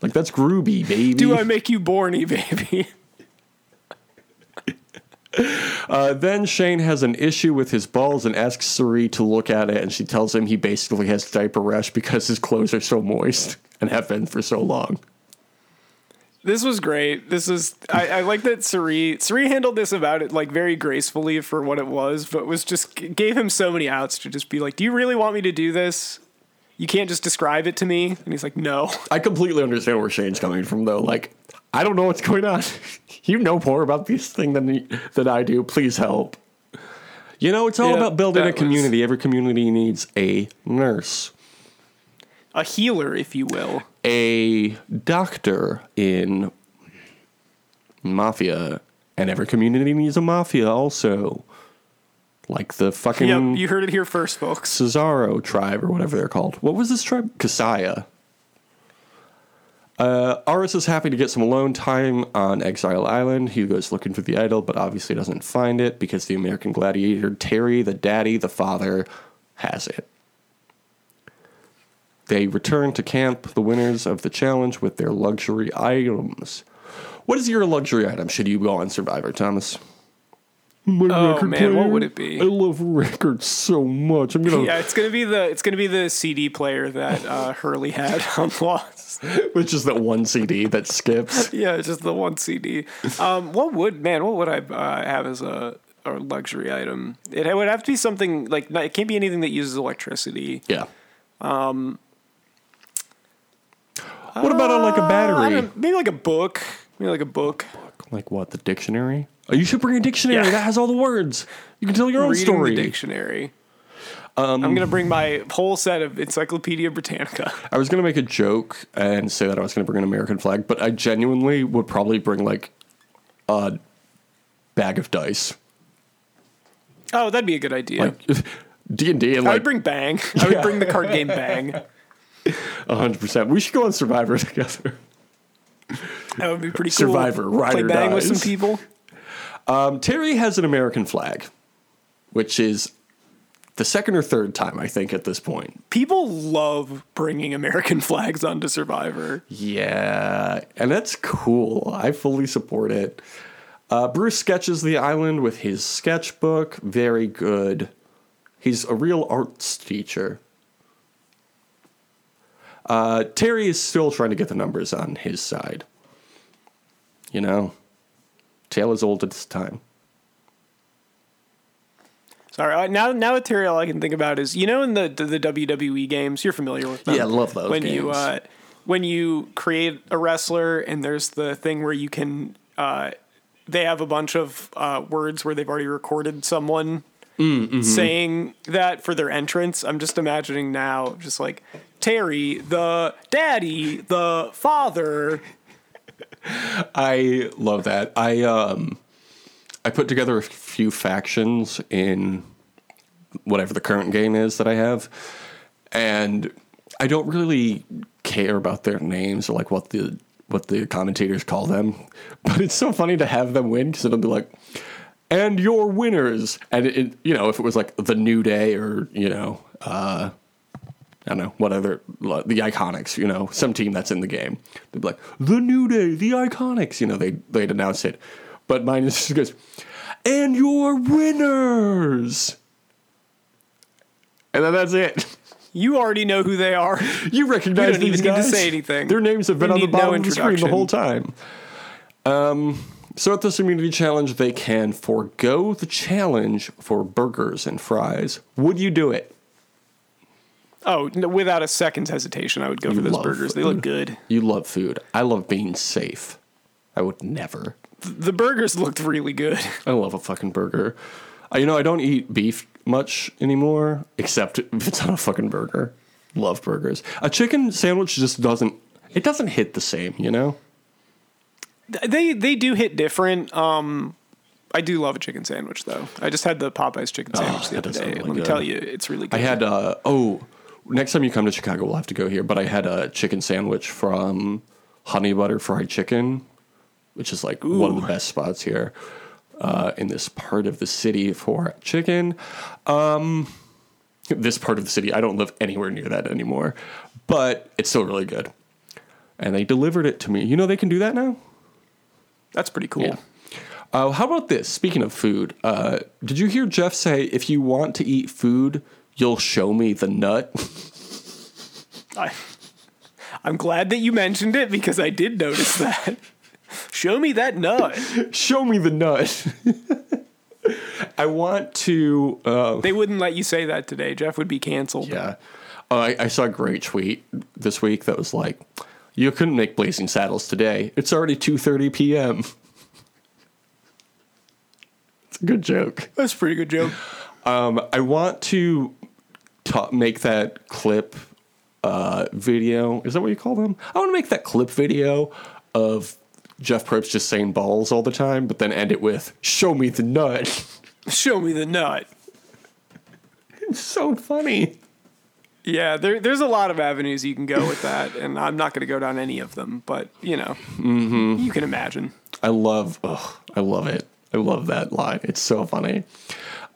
like that's groovy, baby. Do I make you borny, baby? Uh, then Shane has an issue with his balls and asks Cirie to look at it, and she tells him he basically has diaper rash because his clothes are so moist and have been for so long. This was great. This is I, I like that Cirie Cirie handled this about it like very gracefully for what it was, but was just gave him so many outs to just be like, "Do you really want me to do this? You can't just describe it to me." And he's like, "No." I completely understand where Shane's coming from, though. Like, I don't know what's going on. you know more about this thing than than I do. Please help. You know, it's all Yeah, about building that a was- community. Every community needs a nurse, A healer, if you will. A doctor in mafia, and every community needs a mafia also. Like the fucking Yep, you heard it here first, folks. Cesaro tribe or whatever they're called. What was this tribe? Casaya. Uh, Aras is happy to get some alone time on Exile Island. He goes looking for the idol, but obviously doesn't find it because the American gladiator Terry, the daddy, the father, has it. They return to camp, the winners of the challenge, with their luxury items. What is your luxury item? Should you go on Survivor, Thomas? My Oh, record man, what would it be? I love records so much. I'm gonna Yeah, it's gonna be the it's gonna be the CD player that uh, Hurley had on Lost. which is that one CD that skips. Yeah, it's just the one CD. Um, what would man? What would I uh, have as a, a luxury item? It would have to be something like it can't be anything that uses electricity. Yeah. Um. What about on like a Uh, battery? don't- maybe like a book. Maybe like a book. Like what? The dictionary? Oh, you should bring a dictionary Yeah. that has all the words. You can tell your own Reading story. the dictionary. I'm gonna bring my whole set of Encyclopedia Britannica. I was gonna make a joke and say that I was gonna bring an American flag, but I genuinely would probably bring like a bag of dice, Oh, that'd be a good idea. like D and D, and I like would bring Bang. I would bring the card game Bang. Hundred percent. We should go on Survivor together. That would be pretty cool. Survivor, ride Play or Bang with some people. Um, Terry has an American flag, which is the second or third time I think at this point. People love bringing American flags onto Survivor. Yeah, and that's cool. I fully support it. Uh, Bruce sketches the island with his sketchbook. Very good. He's a real arts teacher. Uh, Terry is still trying to get the numbers on his side. You know, tale is old at this time. Sorry, now now with Terry, all I can think about is you know in the the, the WWE games, you're familiar with them. Yeah, I love those When you uh, when you create a wrestler and there's the thing where you can uh, they have a bunch of uh, words where they've already recorded someone Mm, mm-hmm. saying that for their entrance. I'm just imagining now, just like Terry, the daddy, the father. I love that. I um I put together a few factions in whatever the current game is that I have. And I don't really care about their names or like what the what the commentators call them. But it's so funny to have them win because it'll be like and your winners and it, it- you know if it was like the new day or you know uh I don't know what other the Iconics, you know, some team that's in the game. They'd be like the New Day, the Iconics, you know, they they'd announce it, but mine is just goes, and your winners, and then that's it. You already know who they are. You recognize You don't these even need to say anything. Their names have been You on the need no bottom of the screen the whole time. Um, so at this immunity challenge, they can forego the challenge for burgers and fries. Would you do it? Oh, no, without a second's hesitation, I would go You for those burgers. They look good. You love food. I love being safe. I would never. The burgers looked really good. I love a fucking burger. You know, I don't eat beef much anymore, except if it's on a fucking burger. Love burgers. A chicken sandwich just doesn't. It doesn't hit the same, you know. They they do hit different. Um, I do love a chicken sandwich though. I just had the Popeyes chicken sandwich the Oh, that other day. really Let me tell you, it's really good. I had uh oh, next time you come to Chicago, we'll have to go here. But I had a chicken sandwich from Honey Butter Fried Chicken, which is like one of the best spots here uh, in this part of the city for chicken. Um, this part of the city, I don't live anywhere near that anymore, but it's still really good. And they delivered it to me. You know they can do that now. That's pretty cool. Yeah. Uh, how about this? Speaking of food, uh, did you hear Jeff say, if you want to eat food, you'll show me the nut? I, I'm glad that you mentioned it because I did notice that. Show me that nut. Show me the nut. I want to. Uh, They wouldn't let you say that today. Jeff would be canceled. yeah. Oh, I, I saw a great tweet this week that was like, "You couldn't make Blazing Saddles today. It's already two thirty p.m." It's a good joke. That's a pretty good joke. Um, I want to ta- make that clip uh, video. Is that what you call them? I want to make that clip video of Jeff Probst just saying balls all the time, but then end it with "Show me the nut." Show me the nut. it's so funny. Yeah, there, there's a lot of avenues you can go with that, and I'm not going to go down any of them. But you know, you can imagine. I love, ugh, I love it. I love that line. It's so funny.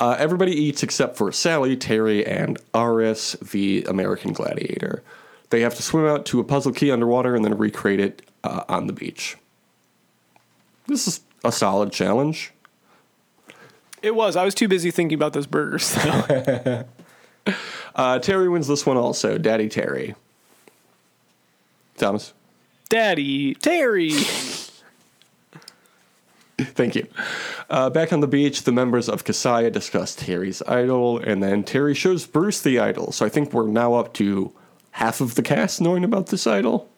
Uh, everybody eats except for Sally, Terry, and Aras, the American gladiator. They have to swim out to a puzzle key underwater and then recreate it uh, on the beach. This is a solid challenge. It was. I was too busy thinking about those burgers. Though. Uh, Terry wins this one also. Daddy Terry. Thomas. Daddy Terry. Thank you. Uh, back on the beach, the members of Casaya discuss Terry's idol, and then Terry shows Bruce the idol. So I think we're now up to half of the cast knowing about this idol.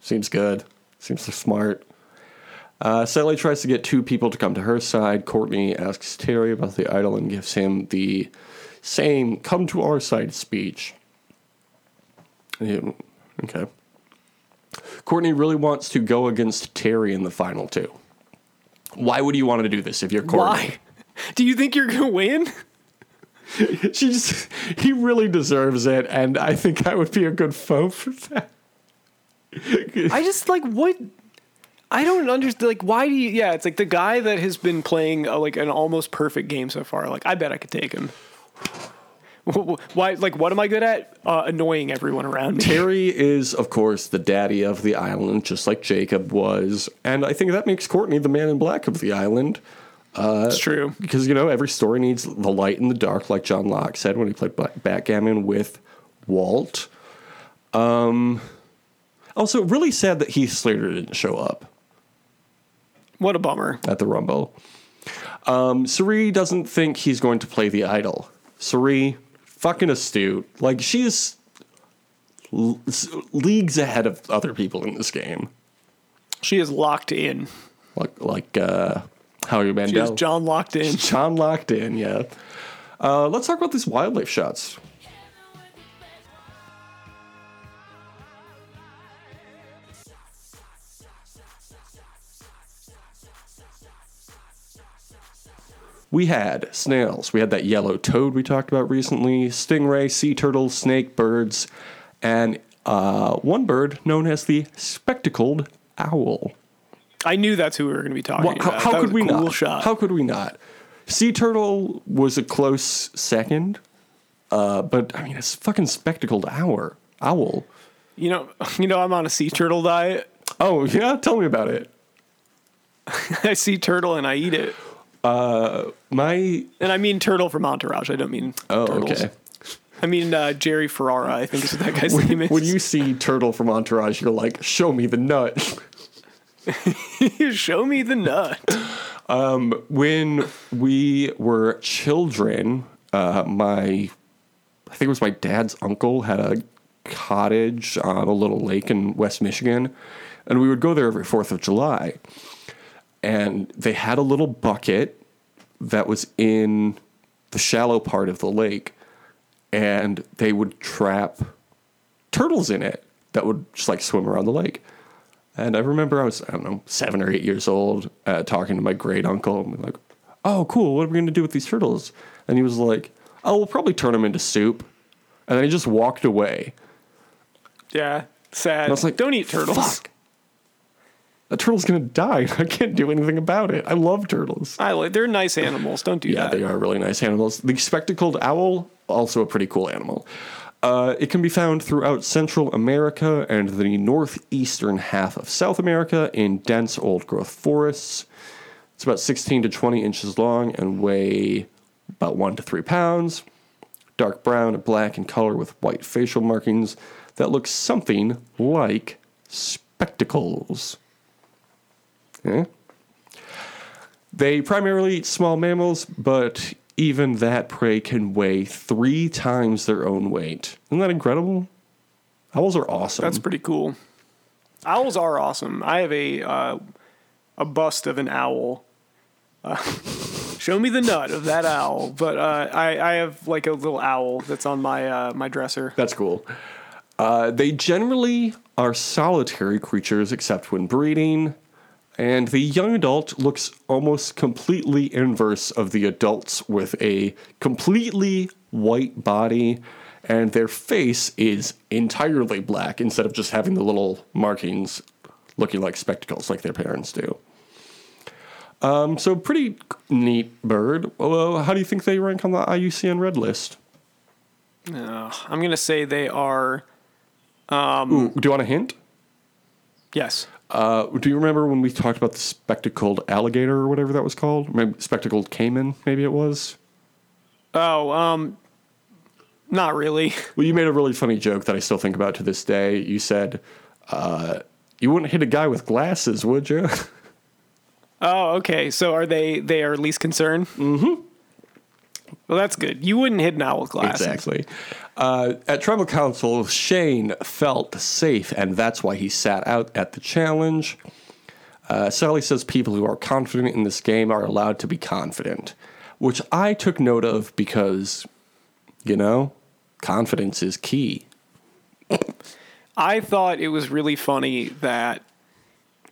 Seems good. Seems smart. Uh, Sally tries to get two people to come to her side. Courtney asks Terry about the idol and gives him the same "come to our side" speech. Yeah, Okay. Courtney really wants to go against Terry in the final two. Why would you want to do this if you're Courtney? Why? Do you think you're going to win? She just, he really deserves it, and I think I would be a good foe for that. I just like what. I don't understand. Like, why do you? Yeah, it's like the guy that has been playing a, like an almost perfect game so far. Like, I bet I could take him. Why? Like, what am I good at? Uh, annoying everyone around me. Terry is, of course, the daddy of the island, just like Jacob was, and I think that makes Courtney the man in black of the island. It's true. because you know every story needs the light and the dark, like John Locke said when he played ba- backgammon with Walt. Um, also, really sad that Heath Slater didn't show up What a bummer. at the Rumble. Um, Cirie doesn't think he's going to play the idol. Cirie, fucking astute. Like she's l- leagues ahead of other people in this game. She is locked in. Like like uh, Howie She is Mandel. John locked in. John locked in, yeah. Uh, let's talk about these wildlife shots. We had snails. We had that yellow toad we talked about recently, stingray, sea turtles, snake, birds, and uh, one bird known as the spectacled owl. I knew that's who we were going to be talking Well, about. how That could we cool not? Shot. How could we not? Sea turtle was a close second, uh, but I mean, it's fucking spectacled owl. Owl. you know, you know, I'm on a sea turtle diet. Oh yeah, tell me about it. I see turtle and I eat it. My And I mean turtle from Entourage. I don't mean oh turtles. okay. I mean uh, Jerry Ferrara. I think is what that guy's name is. When you see turtle from Entourage, you're like, show me the nut. show me the nut. Um, when we were children, uh, my I think it was my dad's uncle had a cottage on a little lake in West Michigan, and we would go there every Fourth of July. And they had a little bucket that was in the shallow part of the lake, and they would trap turtles in it that would just like swim around the lake. And I remember I was, I don't know, seven or eight years old, uh, talking to my great uncle. And we're like, oh, cool. What are we going to do with these turtles? And he was like, oh, we'll probably turn them into soup. And then he just walked away. Yeah, sad. I was like, don't eat turtles. Fuck. The turtle's going to die. I can't do anything about it. I love turtles. I like. They're nice animals. Don't do Yeah, that. they are really nice animals. The spectacled owl, also a pretty cool animal. Uh, it can be found throughout Central America and the northeastern half of South America in dense old growth forests. It's about 16 to 20 inches long and weigh about 1 to 3 pounds. Dark brown and black in color with white facial markings that look something like spectacles. Eh? They primarily eat small mammals, but even that prey can weigh three times their own weight. Isn't that incredible? Owls are awesome. That's pretty cool. Owls are awesome. I have a uh, a bust of an owl. Uh, show me the nut of that owl. But uh, I I have like a little owl that's on my uh, my dresser. That's cool. Uh, they generally are solitary creatures except when breeding, and the young adult looks almost completely inverse of the adults with a completely white body, and their face is entirely black instead of just having the little markings looking like spectacles like their parents do. Um, so, pretty neat bird. Well, how do you think they rank on the IUCN Red List? Uh, I'm gonna say they are. Ooh, do you want a hint? Yes. Uh, do you remember when we talked about the spectacled alligator or whatever that was called? Maybe spectacled caiman, maybe it was. Oh, um, not really. Well, you made a really funny joke that I still think about to this day. You said, uh, "You wouldn't hit a guy with glasses, would you?" Oh, okay. So are they? They are least concern. Mm-hmm. Well, that's good. You wouldn't hit an owl glasses. exactly. Uh, at tribal council, Shane felt safe, and that's why he sat out at the challenge. Uh, Sally says people who are confident in this game are allowed to be confident, which I took note of because, you know, confidence is key. I thought it was really funny that,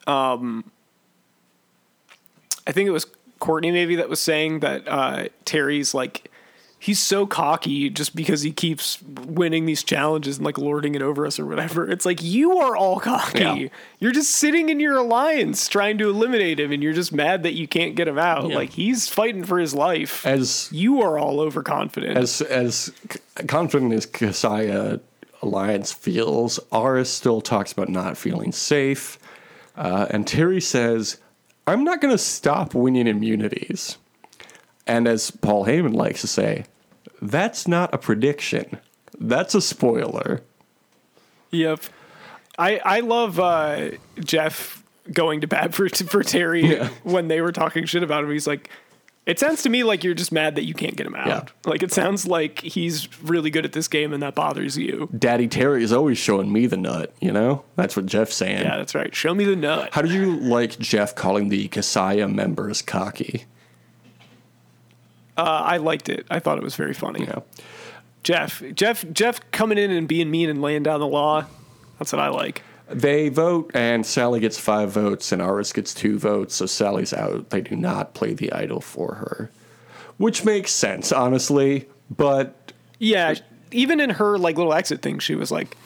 um, I think it was Courtney maybe that was saying that uh, Terry's like he's so cocky just because he keeps winning these challenges and like lording it over us or whatever. It's like you are all cocky. Yeah. You're just sitting in your alliance trying to eliminate him, and you're just mad that you can't get him out. Yeah. Like he's fighting for his life. As you are all overconfident. as as confident as Casaya Alliance feels, Aras still talks about not feeling safe, uh, and Terry says, "I'm not going to stop winning immunities." And as Paul Heyman likes to say, that's not a prediction. That's a spoiler. Yep. I I love uh, Jeff going to bat for for Terry Yeah. when they were talking shit about him. He's like, it sounds to me like you're just mad that you can't get him out. Yeah. Like it sounds like he's really good at this game and that bothers you. Daddy Terry is always showing me the nut, you know? That's what Jeff's saying. Yeah, that's right. Show me the nut. How did you like Jeff calling the Casaya members cocky? Uh, I liked it. I thought it was very funny. Yeah. Jeff, Jeff, Jeff coming in and being mean and laying down the law. That's what I like. They vote, and Sally gets five votes, and Aras gets two votes, so Sally's out. They do not play the idol for her, which makes sense, honestly. But Yeah, even in her like little exit thing, she was like,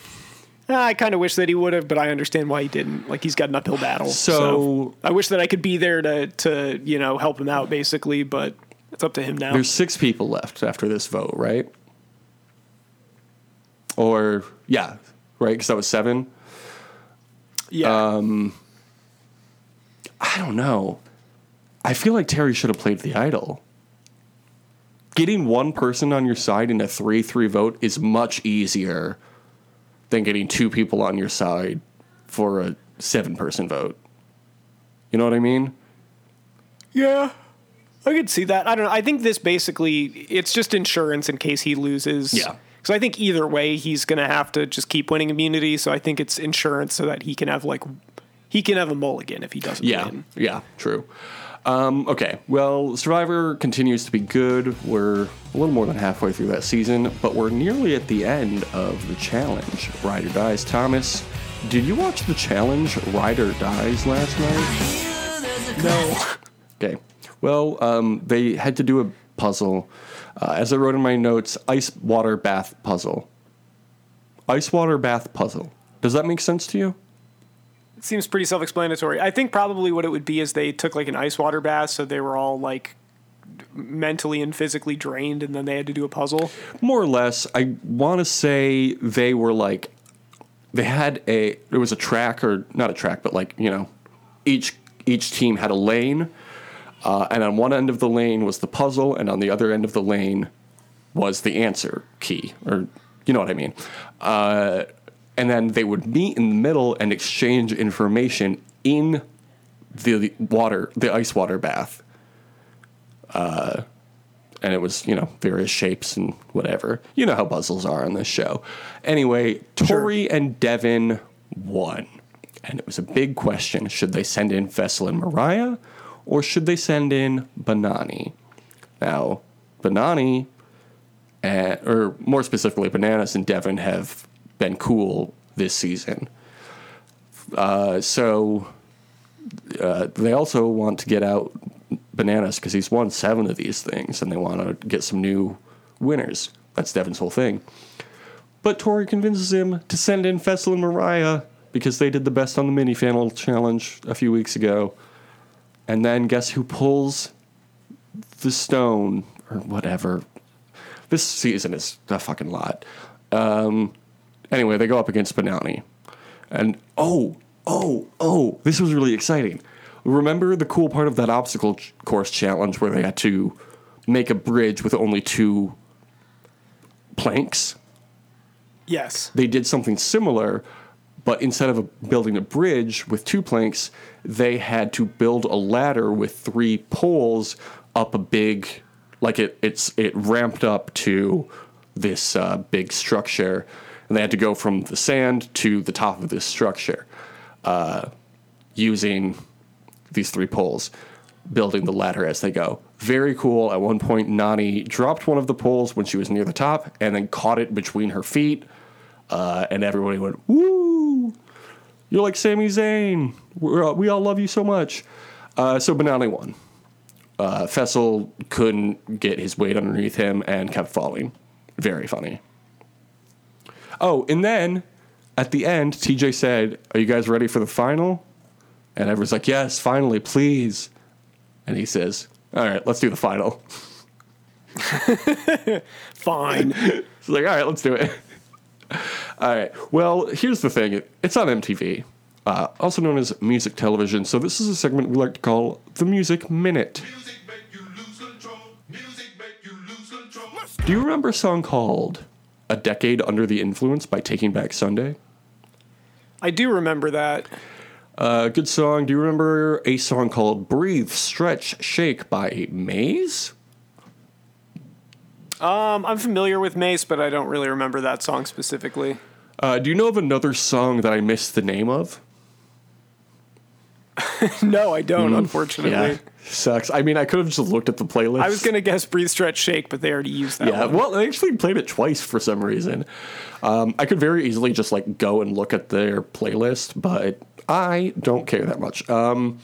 "Ah, "I kind of wish that he would have, but I understand why he didn't. Like he's got an uphill battle. So- I wish that I could be there to to you know help him out, basically. But it's up to him now. there's six people left after this vote, right? Or, yeah, right? Because that was seven. Yeah, um, I don't know. I feel like Terry should have played the idol. Getting one person on your side in a 3 3 vote is much easier than getting two people on your side for a seven person vote. You know what I mean? yeah. I could see that. I don't know. I think this basically it's just insurance in case he loses. Yeah. So I think either way he's gonna have to just keep winning immunity. So I think it's insurance so that he can have like he can have a mulligan if he doesn't Yeah. win. Yeah, true. Um, okay, well, Survivor continues to be good. We're a little more than halfway through that season, but we're nearly at the end of the challenge. Ride or Dies. Thomas, did you watch the challenge Ride or Dies last night? No. Okay. Well, um, they had to do a puzzle. Uh, as I wrote in my notes, ice water bath puzzle. Ice water bath puzzle. Does that make sense to you? It seems pretty self-explanatory. I think probably what it would be is they took like an ice water bath, so they were all like mentally and physically drained, and then they had to do a puzzle. More or less, I want to say they were like, they had a, there was a track or not a track, but like you know, each each team had a lane, uh, and on one end of the lane was the puzzle, and on the other end of the lane was the answer key, or you know what I mean. Uh, and then they would meet in the middle and exchange information in the water, the ice water bath. Uh, and it was, you know, various shapes and whatever. You know how puzzles are on this show. Anyway, Tori and Devin won. And it was a big question. Should they send in Fessel and Mariah or should they send in Banani? Now, Banani, uh, or more specifically, Bananas and Devin have been cool this season. Uh, so uh, they also want to get out Bananas because he's won seven of these things and they want to get some new winners. That's Devin's whole thing. But Tori convinces him to send in Fessel and Mariah because they did the best on the mini final challenge a few weeks ago. And then guess who pulls the stone or whatever? This season is a fucking lot. Um, anyway, they go up against Banani. And oh, oh, oh, this was really exciting. Remember the cool part of that obstacle ch- course challenge where they had to make a bridge with only two planks? Yes. they did something similar, but instead of a, building a bridge with two planks, they had to build a ladder with three poles up a big, like it it's it ramped up to this uh, big structure, and they had to go from the sand to the top of this structure, uh, using these three poles, building the ladder as they go. Very cool. At one point, Nani dropped one of the poles when she was near the top, and then caught it between her feet uh, and everybody went, "Woo! You're like Sami Zayn. All- we all love you so much." Uh, so Banani won. Uh, Fessel couldn't get his weight underneath him and kept falling. Very funny. Oh, and then at the end, TJ said, "Are you guys ready for the final?" And everyone's like, "Yes, finally, please." And he says, "All right, let's do the final." Fine. It's like, all right, let's do it. all right. Well, here's the thing it's on MTV, uh, also known as music television. So, this is a segment we like to call the Music Minute. Music you lose control. Music make you lose control. Do you remember a song called A Decade Under the Influence by Taking Back Sunday? I do remember that. A good song. Do you remember a song called Breathe, Stretch, Shake by Mase? Um, I'm familiar with Mase, but I don't really remember that song specifically. Uh, do you know of another song that I missed the name of? no, I don't, unfortunately. Mm, Yeah. Sucks. I mean, I could have just looked at the playlist. I was gonna guess breathe, stretch, shake, but they already used that Yeah, one. well, they actually played it twice for some reason. Um, I could very easily just like go and look at their playlist, but I don't care that much. Um,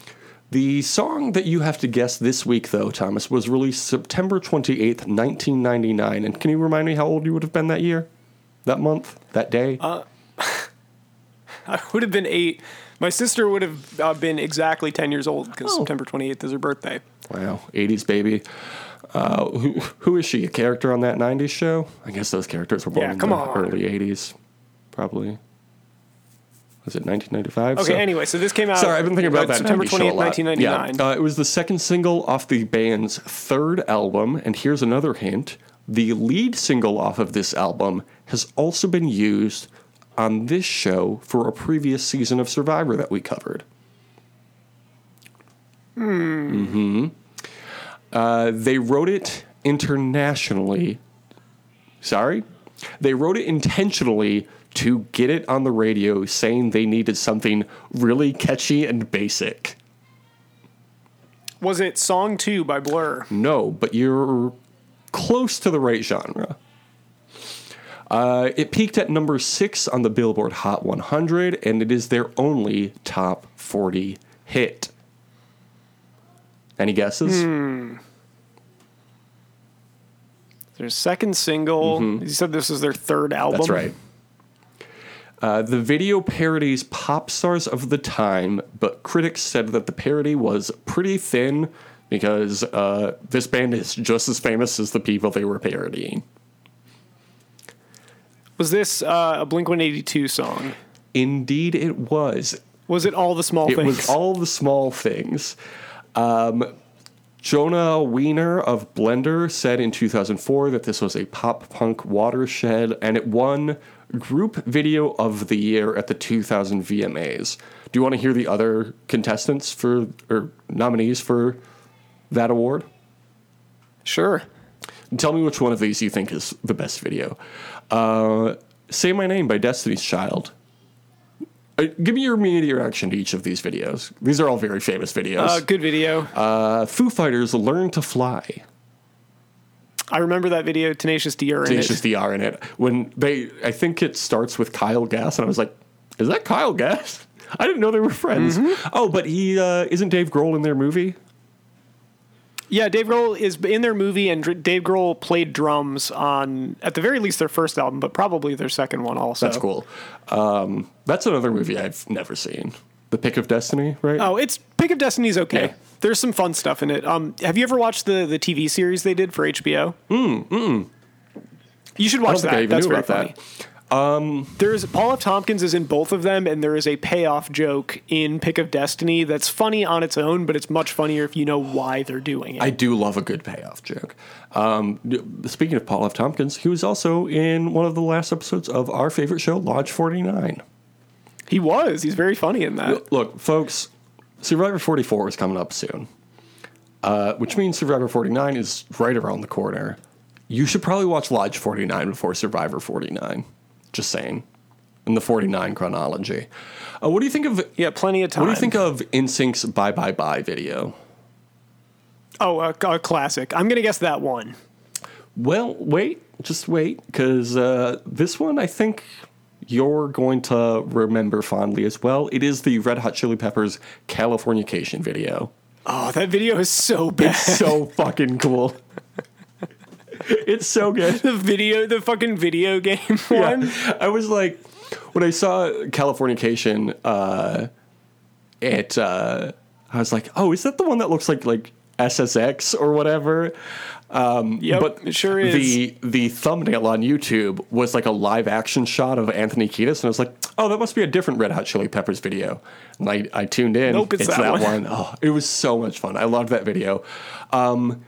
the song that you have to guess this week, though, Thomas, was released September 28th, 1999. And can you remind me how old you would have been that year? That month? That day? I would have been eight. My sister would have uh, been exactly 10 years old because Oh. September 28th is her birthday. wow, 80s baby. Uh, who, who is she? A character on that 90s show? I guess those characters were born Yeah, in the on. early 80s, probably. Was it 1995? Okay, So- anyway, so this came out. Sorry, I've been thinking about that. September 90s show a 28th, 1999. Yeah, uh, it was the second single off the band's third album, and here's another hint: the lead single off of this album has also been used on this show for a previous season of Survivor that we covered. Hmm. Uh, they wrote it internationally. Sorry, they wrote it intentionally to get it on the radio, saying they needed something really catchy and basic. Was it Song 2 by Blur? No, but you're close to the right genre. Uh, it peaked at number six on the Billboard Hot 100, and it is their only top 40 hit. Any guesses? Their second single. You said this is their third album. Mm-hmm. That's right. Uh, the video parodies pop stars of the time, but critics said that the parody was pretty thin because uh, this band is just as famous as the people they were parodying. Was this uh, a Blink 182 song? Indeed, it was. Was it All the Small It Things? It was all the small things. Um, Jonah Wiener of Blender said in 2004 that this was a pop punk watershed, and it won Group Video of the Year at the 2000 VMAs. Do you want to hear the other contestants for or nominees for that award? Sure. Tell me which one of these you think is the best video. Uh, Say My Name by Destiny's Child. Uh, give me your immediate reaction to each of these videos. These are all very famous videos. Uh, good video. Uh, Foo Fighters Learn to Fly. I remember that video. Tenacious D are in it. Tenacious it. DR in it. When they, I think it starts with Kyle Gass, and I was like, is that Kyle Gass? I didn't know they were friends. Mm-hmm. Oh, but he uh, isn't Dave Grohl in their movie? Yeah, Dave Grohl is in their movie, and Dave Grohl played drums on, at the very least, their first album, but probably their second one also. That's cool. Um, that's another movie I've never seen. The Pick of Destiny, right? Oh, it's Pick of Destiny's okay. Yeah. There's some fun stuff in it. Um, have you ever watched the the TV series they did for HBO? Mm, mm. You should watch don't think I that. That's very about funny. that. There's Paul F. Tompkins is in both of them, and there is a payoff joke in Pick of Destiny that's funny on its own, but it's much funnier if you know why they're doing it. I do love a good payoff joke. Um, speaking of Paul F. Tompkins, he was also in one of the last episodes of our favorite show, Lodge 49. He was. He's very funny in that. Look, folks, Survivor 44 is coming up soon, uh, which means Survivor 49 is right around the corner. You should probably watch Lodge 49 before Survivor 49. Just saying. In the 49 chronology. Uh, what do you think of Yeah, plenty of time. what do you think of NSYNC's Bye Bye Bye video? Oh, a, a classic. I'm gonna guess that one. Well, wait, just wait, because uh, this one I think you're going to remember fondly as well. It is the Red Hot Chili Peppers Californication video. Oh, that video is so bad. It's so fucking cool. it's so good. the video, the fucking video game one. Yeah. I was like, when I saw Californication, uh, it, uh, I was like, oh, is that the one that looks like like SSX or whatever? Yep, but sure is. The the thumbnail on YouTube was like a live action shot of Anthony Kiedis, and I was like, "Oh, that must be a different Red Hot Chili Peppers video." And I, I tuned in. Nope, it's that one. Oh, it was so much fun. I loved that video. Um,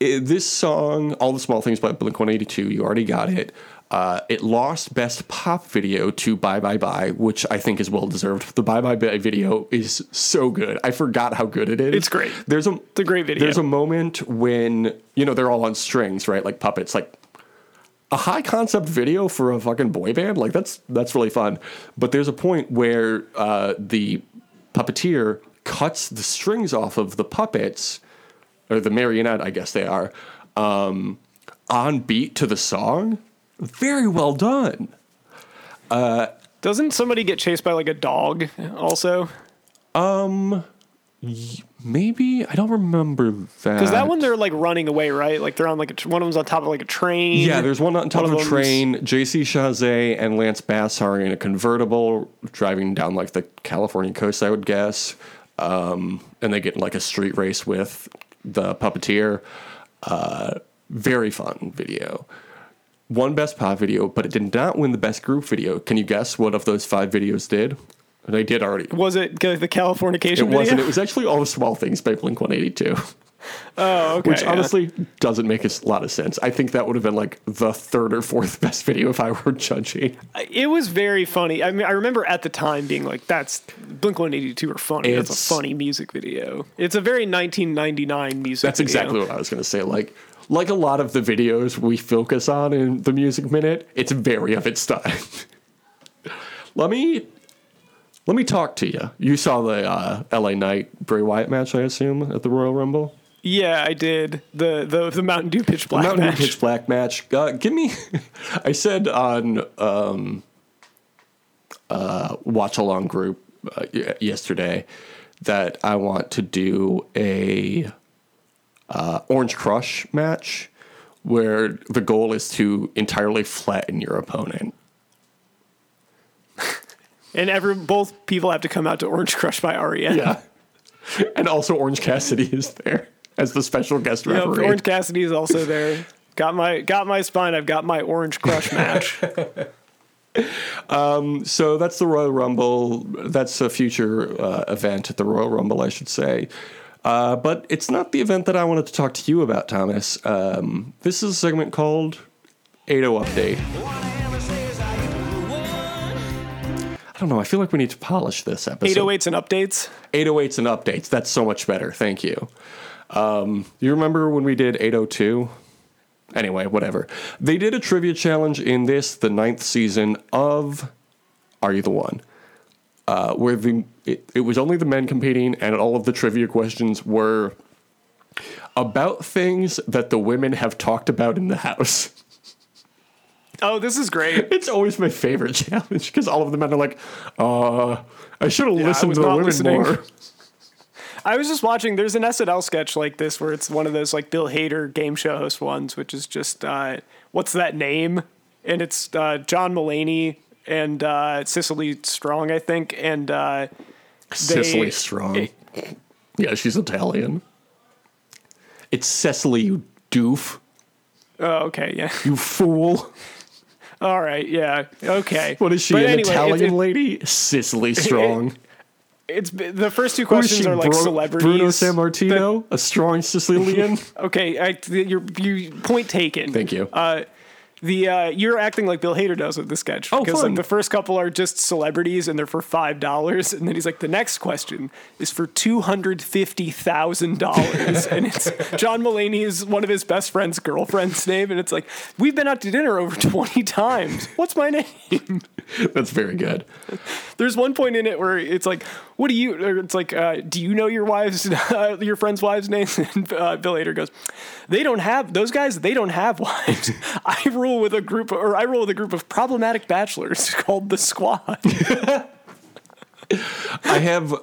it- this song, "All the Small Things" by Blink One Eighty Two, you already got it. Uh, it lost Best Pop Video to "Bye Bye Bye," which I think is well deserved. The "Bye Bye Bye" video is so good. I forgot how good it is. It's great. There's a It's a great video. there's a moment when you know they're all on strings, right? Like puppets. Like a high concept video for a fucking boy band. Like that's that's really fun. But there's a point where uh, the puppeteer cuts the strings off of the puppets or the marionette, I guess they are, um, on beat to the song. Very well done. Uh, Doesn't somebody get chased by like a dog also? Um, maybe I don't remember that. Because that one they're like running away, right? Like they're on like a, tr- one of them's on top of like a train. Yeah, there's one on top One of of a train. JC Chasez and Lance Bass are in a convertible driving down like the California coast, I would guess. Um, and they get in like a street race with the puppeteer. Uh, very fun video. One best pop video, but it did not win the best group video. Can you guess what of those five videos did? They did already. Was it the Californication It video? wasn't. It was actually all the small things by Blink 182. Oh, okay. Which yeah. honestly doesn't make a lot of sense. I think that would have been like the third or fourth best video if I were judging. it was very funny. I mean, I remember at the time being like, "That's Blink One Eighty Two are funny. That's It's- a funny music video. It's a very 1999 music. That's video. exactly what I was going to say. Like, like a lot of the videos we focus on in the Music Minute, it's very of its time. let me let me talk to you. You saw the uh, L.A. Knight Bray Wyatt match, I assume, at the Royal Rumble. Yeah, I did the the the Mountain Dew Pitch Black Mountain Dew match. Pitch Black match. Uh, give me. I said on um, uh, watch along group uh, yesterday that I want to do a uh, Orange Crush match where the goal is to entirely flatten your opponent. and every both people have to come out to Orange Crush by REM. Yeah, and also Orange Cassidy is there as the special guest Yep, referee. Orange Cassidy is also there. Got my got my spine. I've got my Orange Crush match. Um, So that's the Royal Rumble. That's a future uh, event at the Royal Rumble, I should say. Uh, but it's not the event that I wanted to talk to you about, Thomas. Um, this is a segment called 80 Update. I don't know. I feel like we need to polish this episode. 808s and updates. 808s and updates. That's so much better. Thank you. Um, you remember when we did 802? Anyway, whatever. They did a trivia challenge in this, the ninth season of Are You the One? Uh, where the it, it was only the men competing, and all of the trivia questions were about things that the women have talked about in the house. Oh, this is great. It's always my favorite challenge because all of the men are like, uh, I should have I listened to the women listening. more. I was just watching. There's an SNL sketch like this where it's one of those like Bill Hader game show host ones, which is just uh, what's that name? And it's uh, John Mulaney and uh, Cicely Strong, I think, and uh, Cicely Strong. it- yeah, she's Italian. It's Cecily, you doof. oh, okay, yeah, You fool. all right, yeah, okay. What is she, But an anyway, Italian it- lady? Cicely Strong. It's the first two questions she, are like Bru- celebrities. Bruno Sammartino? a strong Sicilian? Okay, I, your, your point taken. Thank you. Uh, the uh, you're acting like Bill Hader does with the sketch Oh, because fun. like the first couple are just celebrities and they're for five dollars, and then he's like, the next question is for two hundred fifty thousand dollars, and it's John Mulaney is one of his best friend's girlfriend's name, and it's like we've been out to dinner over twenty times. What's my name? That's very good. There's one point in it where it's like, what do you? It's like, uh, do you know your wife's, uh, your friend's wife's name? And uh, Bill Hader goes, they don't have those guys. They don't have wives. I rule with a group, or I rule with a group of problematic bachelors called the Squad. I have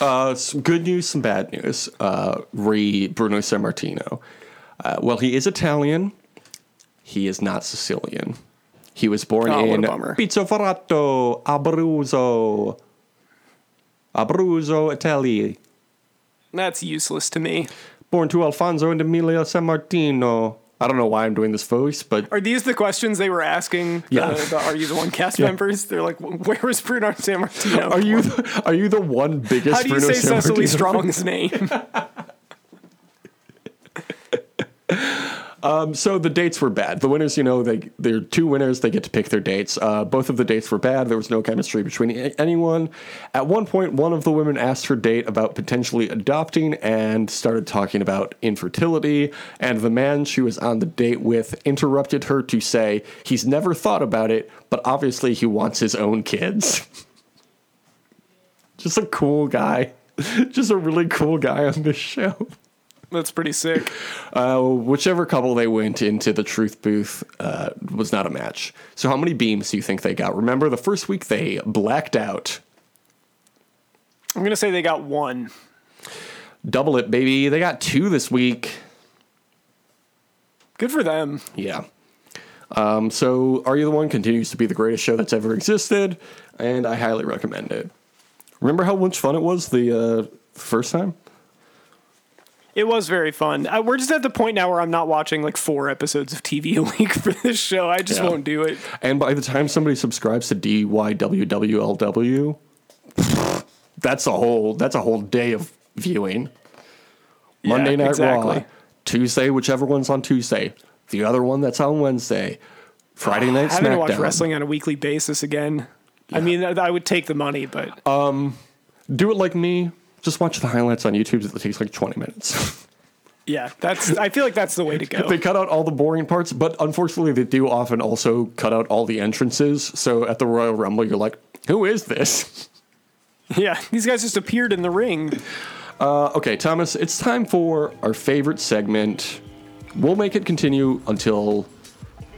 uh, some good news, some bad news. Uh, re Bruno Sammartino. Uh, well, he is Italian. He is not Sicilian. He was born Oh, in. Pizzoferrato, Abruzzo. Abruzzo, Italy. That's useless to me. Born to Alfonso and Emilia Sammartino. I don't know why I'm doing this voice, but Are these the questions they were asking? Yeah. The, the Are you the one cast Yeah. members? They're like, where was Bruno Sammartino? are you the, are you the one biggest How do you Bruno say San Cecily Martino Strong's name? So the dates were bad. The winners, you know, they they're two winners. They get to pick their dates. Uh, both of the dates were bad. There was no chemistry between anyone. At one point, one of the women asked her date about potentially adopting and started talking about infertility. And the man she was on the date with interrupted her to say he's never thought about it, but obviously he wants his own kids. Just a cool guy. Just a really cool guy on this show. That's pretty sick. Uh, whichever couple they went into the truth booth uh, was not a match. So, how many beams do you think they got? Remember, the first week they blacked out. I'm gonna say they got one. Double it, baby. They got two this week. Good for them. Yeah. Um, so, Are You the One continues to be the greatest show that's ever existed, and I highly recommend it. Remember how much fun it was the uh, first time? It was very fun. Uh, we're just at the point now where I'm not watching like four episodes of TV a week for this show. I just Yeah. won't do it. And by the time somebody subscribes to DYWWLW, that's a whole that's a whole day of viewing. Monday Yeah, Night exactly. Raw, Tuesday, whichever one's on Tuesday, the other one that's on Wednesday, Friday Night Having to watch SmackDown. wrestling on a weekly basis again. I mean, I, I would take the money, but um, Do it like me. Just watch the highlights on YouTube. It takes like 20 minutes. yeah, that's. I feel like that's the way to go. they cut out all the boring parts, but unfortunately, they do often also cut out all the entrances. So at the Royal Rumble, you're like, who is this? yeah, these guys just appeared in the ring. Uh, okay, Thomas, it's time for our favorite segment. We'll make it continue until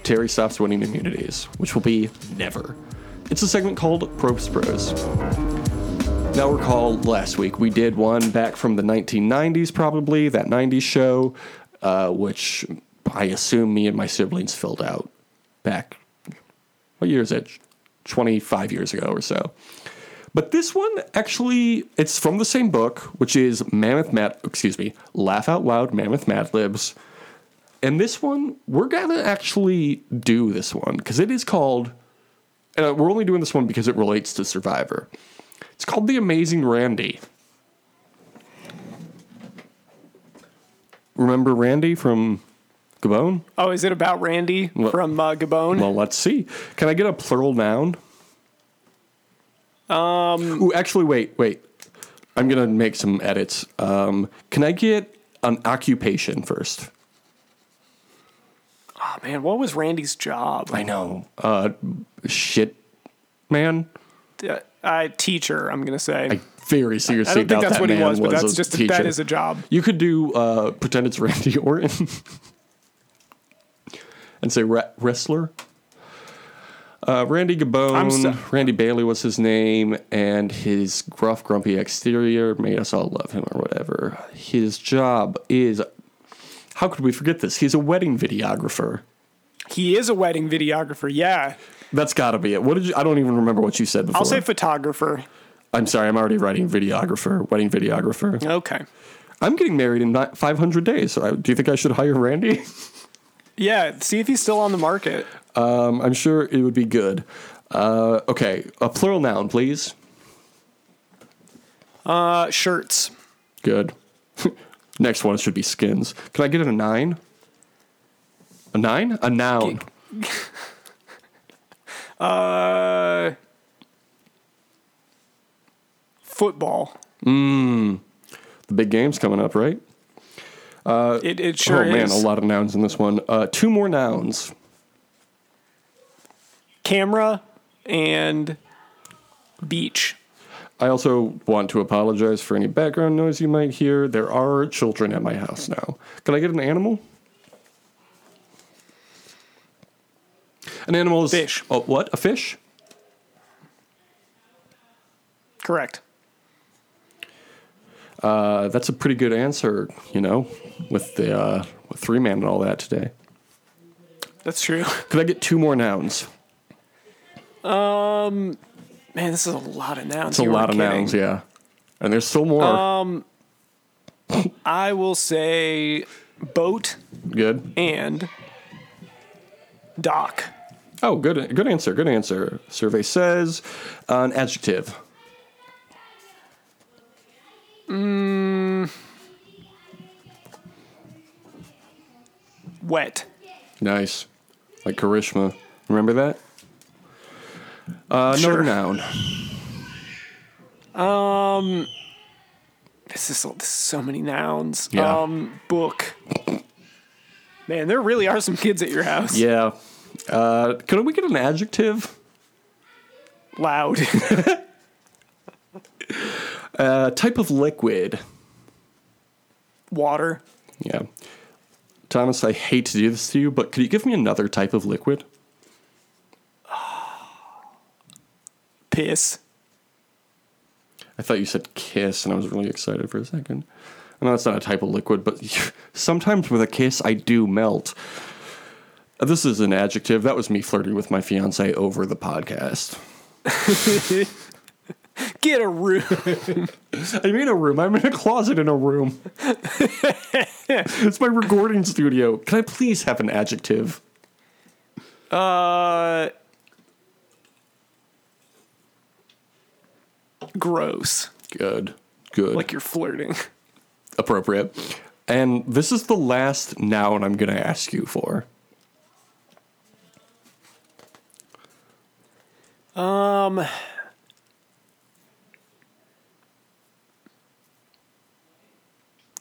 Terry stops winning immunities, which will be never. It's a segment called Probes Bros. Now, recall last week we did one back from the 1990s, probably, that 90s show, uh, which I assume me and my siblings filled out back. What year is it? 25 years ago or so. But this one actually, it's from the same book, which is Mammoth Mad, excuse me, Laugh Out Loud Mammoth Mad Libs. And this one, we're gonna actually do this one because it is called, and uh, we're only doing this one because it relates to Survivor. It's called The Amazing Randy. Remember Randy from Gabon? Oh, is it about Randy from uh, Gabon? Well, let's see. Can I get a plural noun? Um. Ooh, actually, wait, wait. I'm gonna make some edits. Um, can I get an occupation first? Oh man, what was Randy's job? I know. Uh, shit, man. Uh, I teacher. I'm gonna say. I very seriously I don't think doubt that's that what he was, but that's a just teacher. that is a job. You could do uh, pretend it's Randy Orton and say re- wrestler. Uh, Randy Gabon, so- Randy Bailey was his name, and his gruff, grumpy exterior made us all love him or whatever. His job is. How could we forget this? He's a wedding videographer. He is a wedding videographer. Yeah, That's got to be it. What did you? I don't even remember what you said before. I'll say photographer. I'm sorry. I'm already writing videographer, wedding videographer. Okay. I'm getting married in 500 days. So I, do you think I should hire Randy? Yeah. See if he's still on the market. Um, I'm sure it would be good. Uh, okay, a plural noun, please. Uh, shirts. Good. Next one should be skins. Can I get a nine? A nine? A noun. Uh, football. The big game's coming up, right? It it sure oh man, is. a lot of nouns in this one. Uh, two more nouns. Camera and beach. I also want to apologize for any background noise you might hear. There are children at my house now. Can I get an animal? An animal is Fish. Oh, what? A fish? Correct. Uh, that's a pretty good answer, you know, with the uh, with three man and all that today. That's true. Could I get two more nouns? Um, Man, this is a lot of nouns. It's a lot of kidding. nouns, yeah. And there's still more. Um, I will say boat good. and dock. Oh, good. Good answer. Good answer. Survey says uh, an adjective. Mmm. Wet. Nice. Like Karishma. Remember that? Uh, Sure. Another noun. This is, this is so many nouns. Yeah. Um, book. Man, there really are some kids at your house. Yeah. Uh, could we get an adjective? Loud. Uh, type of liquid. Water. Yeah. Thomas, I hate to do this to you, but could you give me another type of liquid? Piss. I thought you said kiss, and I was really excited for a second. I know it's not a type of liquid, but sometimes with a kiss, I do melt. Uh, This is an adjective. That was me flirting with my fiance over the podcast. Get a room. I'm in a room. I'm in a closet in a room. it's my recording studio. Can I please have an adjective? Uh, gross. Good. Good. Like you're flirting. appropriate. And this is the last noun I'm going to ask you for. Um.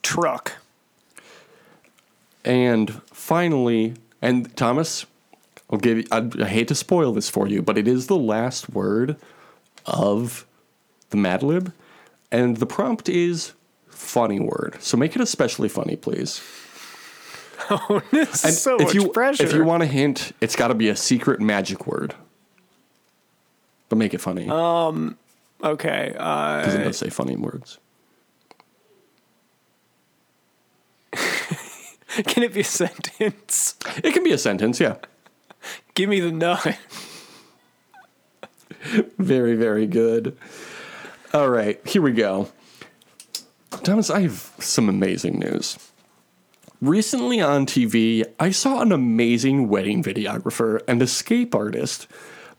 Truck. And finally, and Thomas, I'll give you, I, I hate to spoil this for you, but it is the last word of the Mad Lib. And the prompt is funny word. So make it especially funny, please. Oh, this And is so if much you, pressure. If you want a hint, it's got to be a secret magic word. But make it funny. Um. Okay. Uh, Because it does say funny words. can it be a sentence? It can be a sentence, yeah. Give me the nine. Very, very good. All right, here we go. Thomas, I have some amazing news. Recently on TV, I saw an amazing wedding videographer and escape artist.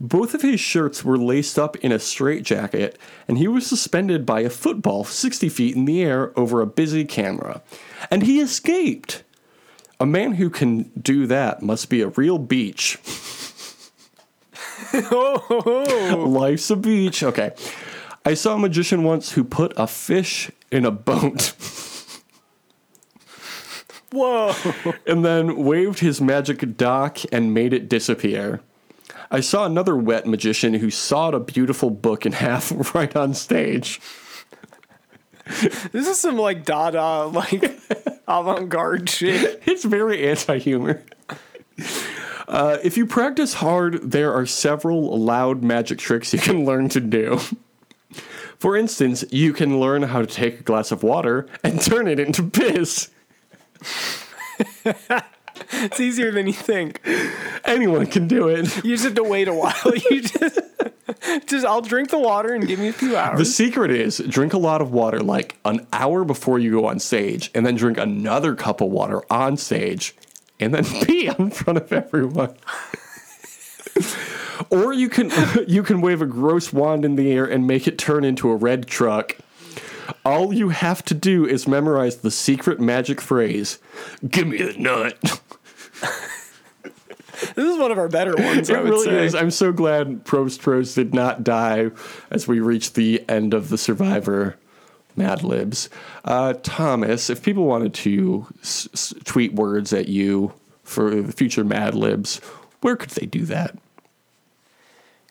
Both of his shirts were laced up in a straitjacket, and he was suspended by a football 60 feet in the air over a busy camera. And he escaped. A man who can do that must be a real beach. Oh. Life's a beach. Okay. I saw a magician once who put a fish in a boat Whoa. and then waved his magic dock and made it disappear. I saw another wet magician who sawed a beautiful book in half right on stage. This is some like Dada, like avant garde shit. It's very anti humor. Uh, if you practice hard, there are several loud magic tricks you can learn to do. For instance, you can learn how to take a glass of water and turn it into piss. It's easier than you think. Anyone can do it. You just have to wait a while. You just, just I'll drink the water and give me a few hours. The secret is drink a lot of water like an hour before you go on stage, and then drink another cup of water on stage, and then pee in front of everyone. or you can you can wave a gross wand in the air and make it turn into a red truck. All you have to do is memorize the secret magic phrase, "Give me the nut." This is one of our better ones. It I would really say. is. I'm so glad Prost Prost did not die as we reach the end of the Survivor Mad Libs. Uh, Thomas, if people wanted to s- s- tweet words at you for the future Mad Libs, where could they do that?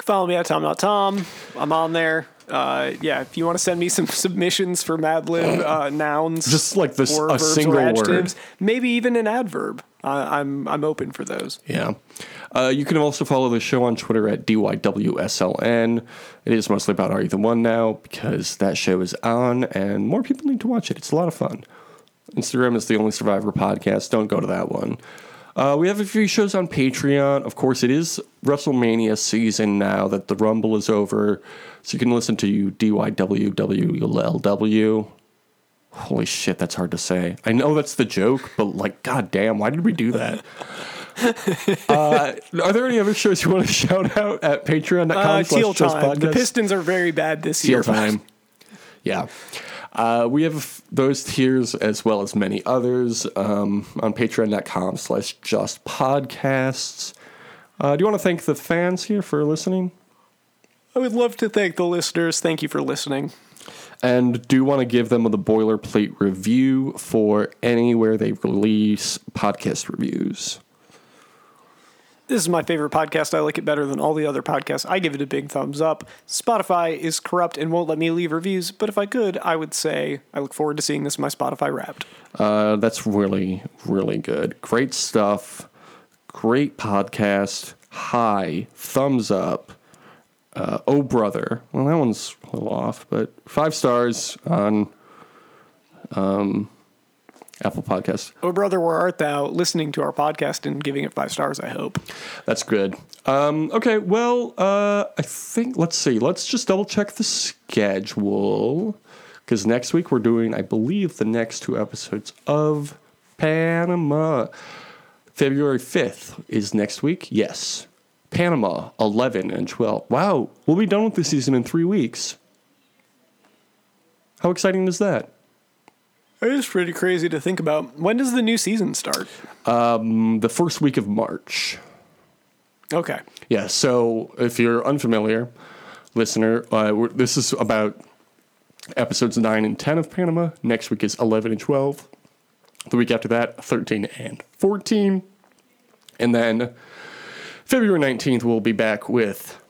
Follow me at Tom.Tom. I'm on there. Uh, yeah, if you want to send me some submissions for Mad Lib uh, nouns, Just like this, a single or word. maybe even an adverb. Uh, I'm I'm open for those. Yeah. Uh, you can also follow the show on Twitter at DYWSLN. It is mostly about Are You the One now because that show is on and more people need to watch it. It's a lot of fun. Instagram is the only Survivor podcast. Don't go to that one. Uh, we have a few shows on Patreon. Of course, it is WrestleMania season now that the Rumble is over. So you can listen to DYWWLW. Holy shit, that's hard to say. I know that's the joke, but like, goddamn, why did we do that? uh, are there any other shows you want to shout out at patreon.com Uh, teal time. The? Pistons are very bad this Teal year. time. Yeah. Uh, we have those tiers as well as many others um, on patreon.com slash just podcasts. Uh, do you want to thank the fans here for listening? I would love to thank the listeners. Thank you for listening. And do want to give them the boilerplate review for anywhere they release podcast reviews. This is my favorite podcast. I like it better than all the other podcasts. I give it a big thumbs up. Spotify is corrupt and won't let me leave reviews, but if I could, I would say I look forward to seeing this in my Spotify wrapped. Uh, that's really, really good. Great stuff. Great podcast. High. Thumbs up. Uh, oh, brother. Well, that one's a little off, but five stars on um, Apple Podcast. Oh, brother, where art thou? Listening to our podcast and giving it five stars, I hope. That's good. Um, okay, well, uh, I think, let's see. Let's just double check the schedule. Because next week we're doing, I believe, the next two episodes of Panama. February 5th is next week. Yes. Panama, 11 and 12. Wow, we'll be done with the season in three weeks. How exciting is that? It is pretty crazy to think about. When does the new season start? The first week of March. Okay. Yeah, so if you're unfamiliar, listener, uh, we're, this is about episodes 9 and 10 of Panama. Next week is 11 and 12. The week after that, 13 and 14. And then February 19th, we'll be back with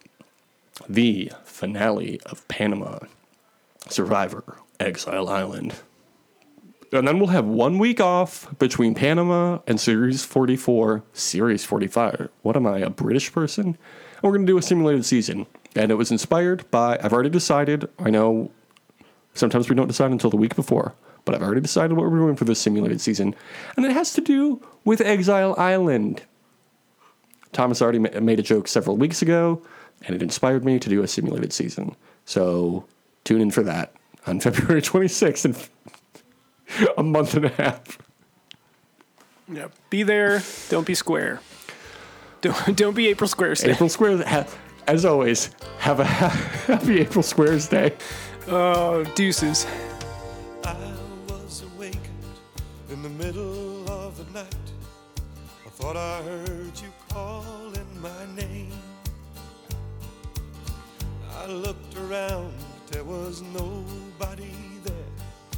the finale of Panama Survivor Exile Island. And then we'll have one week off between Panama and Series 44, Series 45. What am I, a British person? And we're going to do a simulated season. And it was inspired by, I've already decided, I know sometimes we don't decide until the week before, but I've already decided what we're doing for this simulated season. And it has to do with Exile Island. Thomas already ma- made a joke several weeks ago, and it inspired me to do a simulated season. So tune in for that on February 26th in a month and a half. Yeah. Be there. Don't be square. Don't, don't be April Squares. Day. April Squares, ha- as always, have a happy April Squares Day. Oh, deuces. I was awakened in the middle of the night. I thought I heard you calling my name. I looked around, there was nobody there.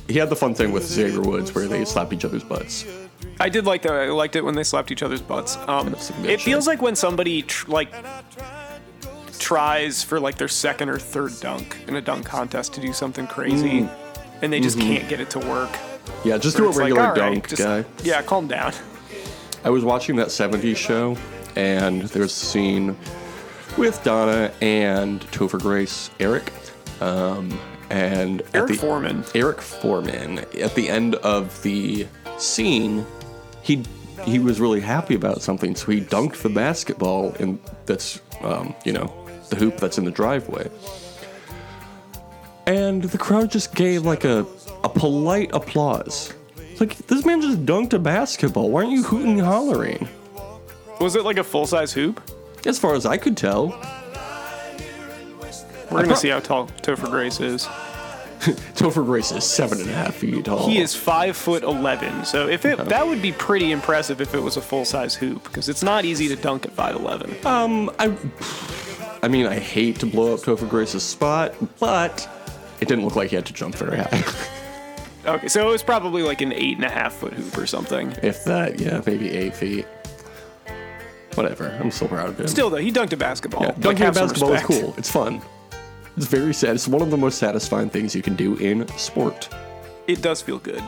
He had the fun thing with Xavier Woods where they slap each other's butts. I did like that. I liked it when they slapped each other's butts. Um, it shit. feels like when somebody tr- like tries for like their second or third dunk in a dunk contest to do something crazy, and they just can't get it to work. Yeah, just do a It's like, regular all right, dunk, just- guy. Yeah, calm down. I was watching that 70s show, and there's a scene with Donna and Topher Grace, Eric, um, and Eric the, Forman. Eric Forman. At the end of the scene, he he was really happy about something, so he dunked the basketball in that's um, you know the hoop that's in the driveway, and the crowd just gave like a a polite applause. It's like this man just dunked a basketball. Why aren't you hooting and hollering? Was it like a full size hoop? As far as I could tell, We're gonna pro- see how tall Topher Grace is. Topher Grace is seven and a half feet tall. He is five foot eleven. So if it that would be pretty impressive if it was a full size hoop because it's not easy to dunk at five eleven. Um, I, I mean, I hate to blow up Topher Grace's spot, but it didn't look like he had to jump very high. Okay, so it was probably like an eight and a half foot hoop or something. if that, yeah, maybe eight feet. Whatever. I'm still proud of him. Still though, he dunked a basketball. yeah, Like, dunking a have some basketball is cool. It's fun. It's very sad. It's one of the most satisfying things you can do in sport. It does feel good.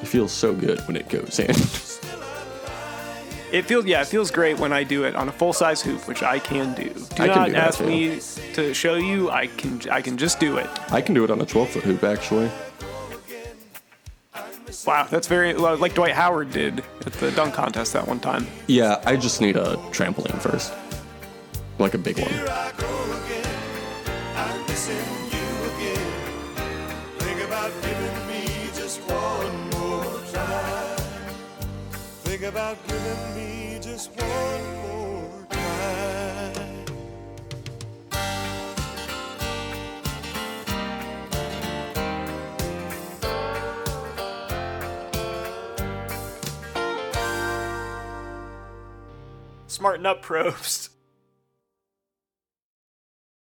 It feels so good when it goes in. It feels yeah, it feels great when I do it on a full size hoop, which I can do. Do I not do ask too. me to show you. I can I can just do it. I can do it on a 12 foot hoop, actually. Wow, that's very like Dwight Howard did at the dunk contest that one time. Yeah, I just need a trampoline first. Like a big one. Here Smarten up, Probst.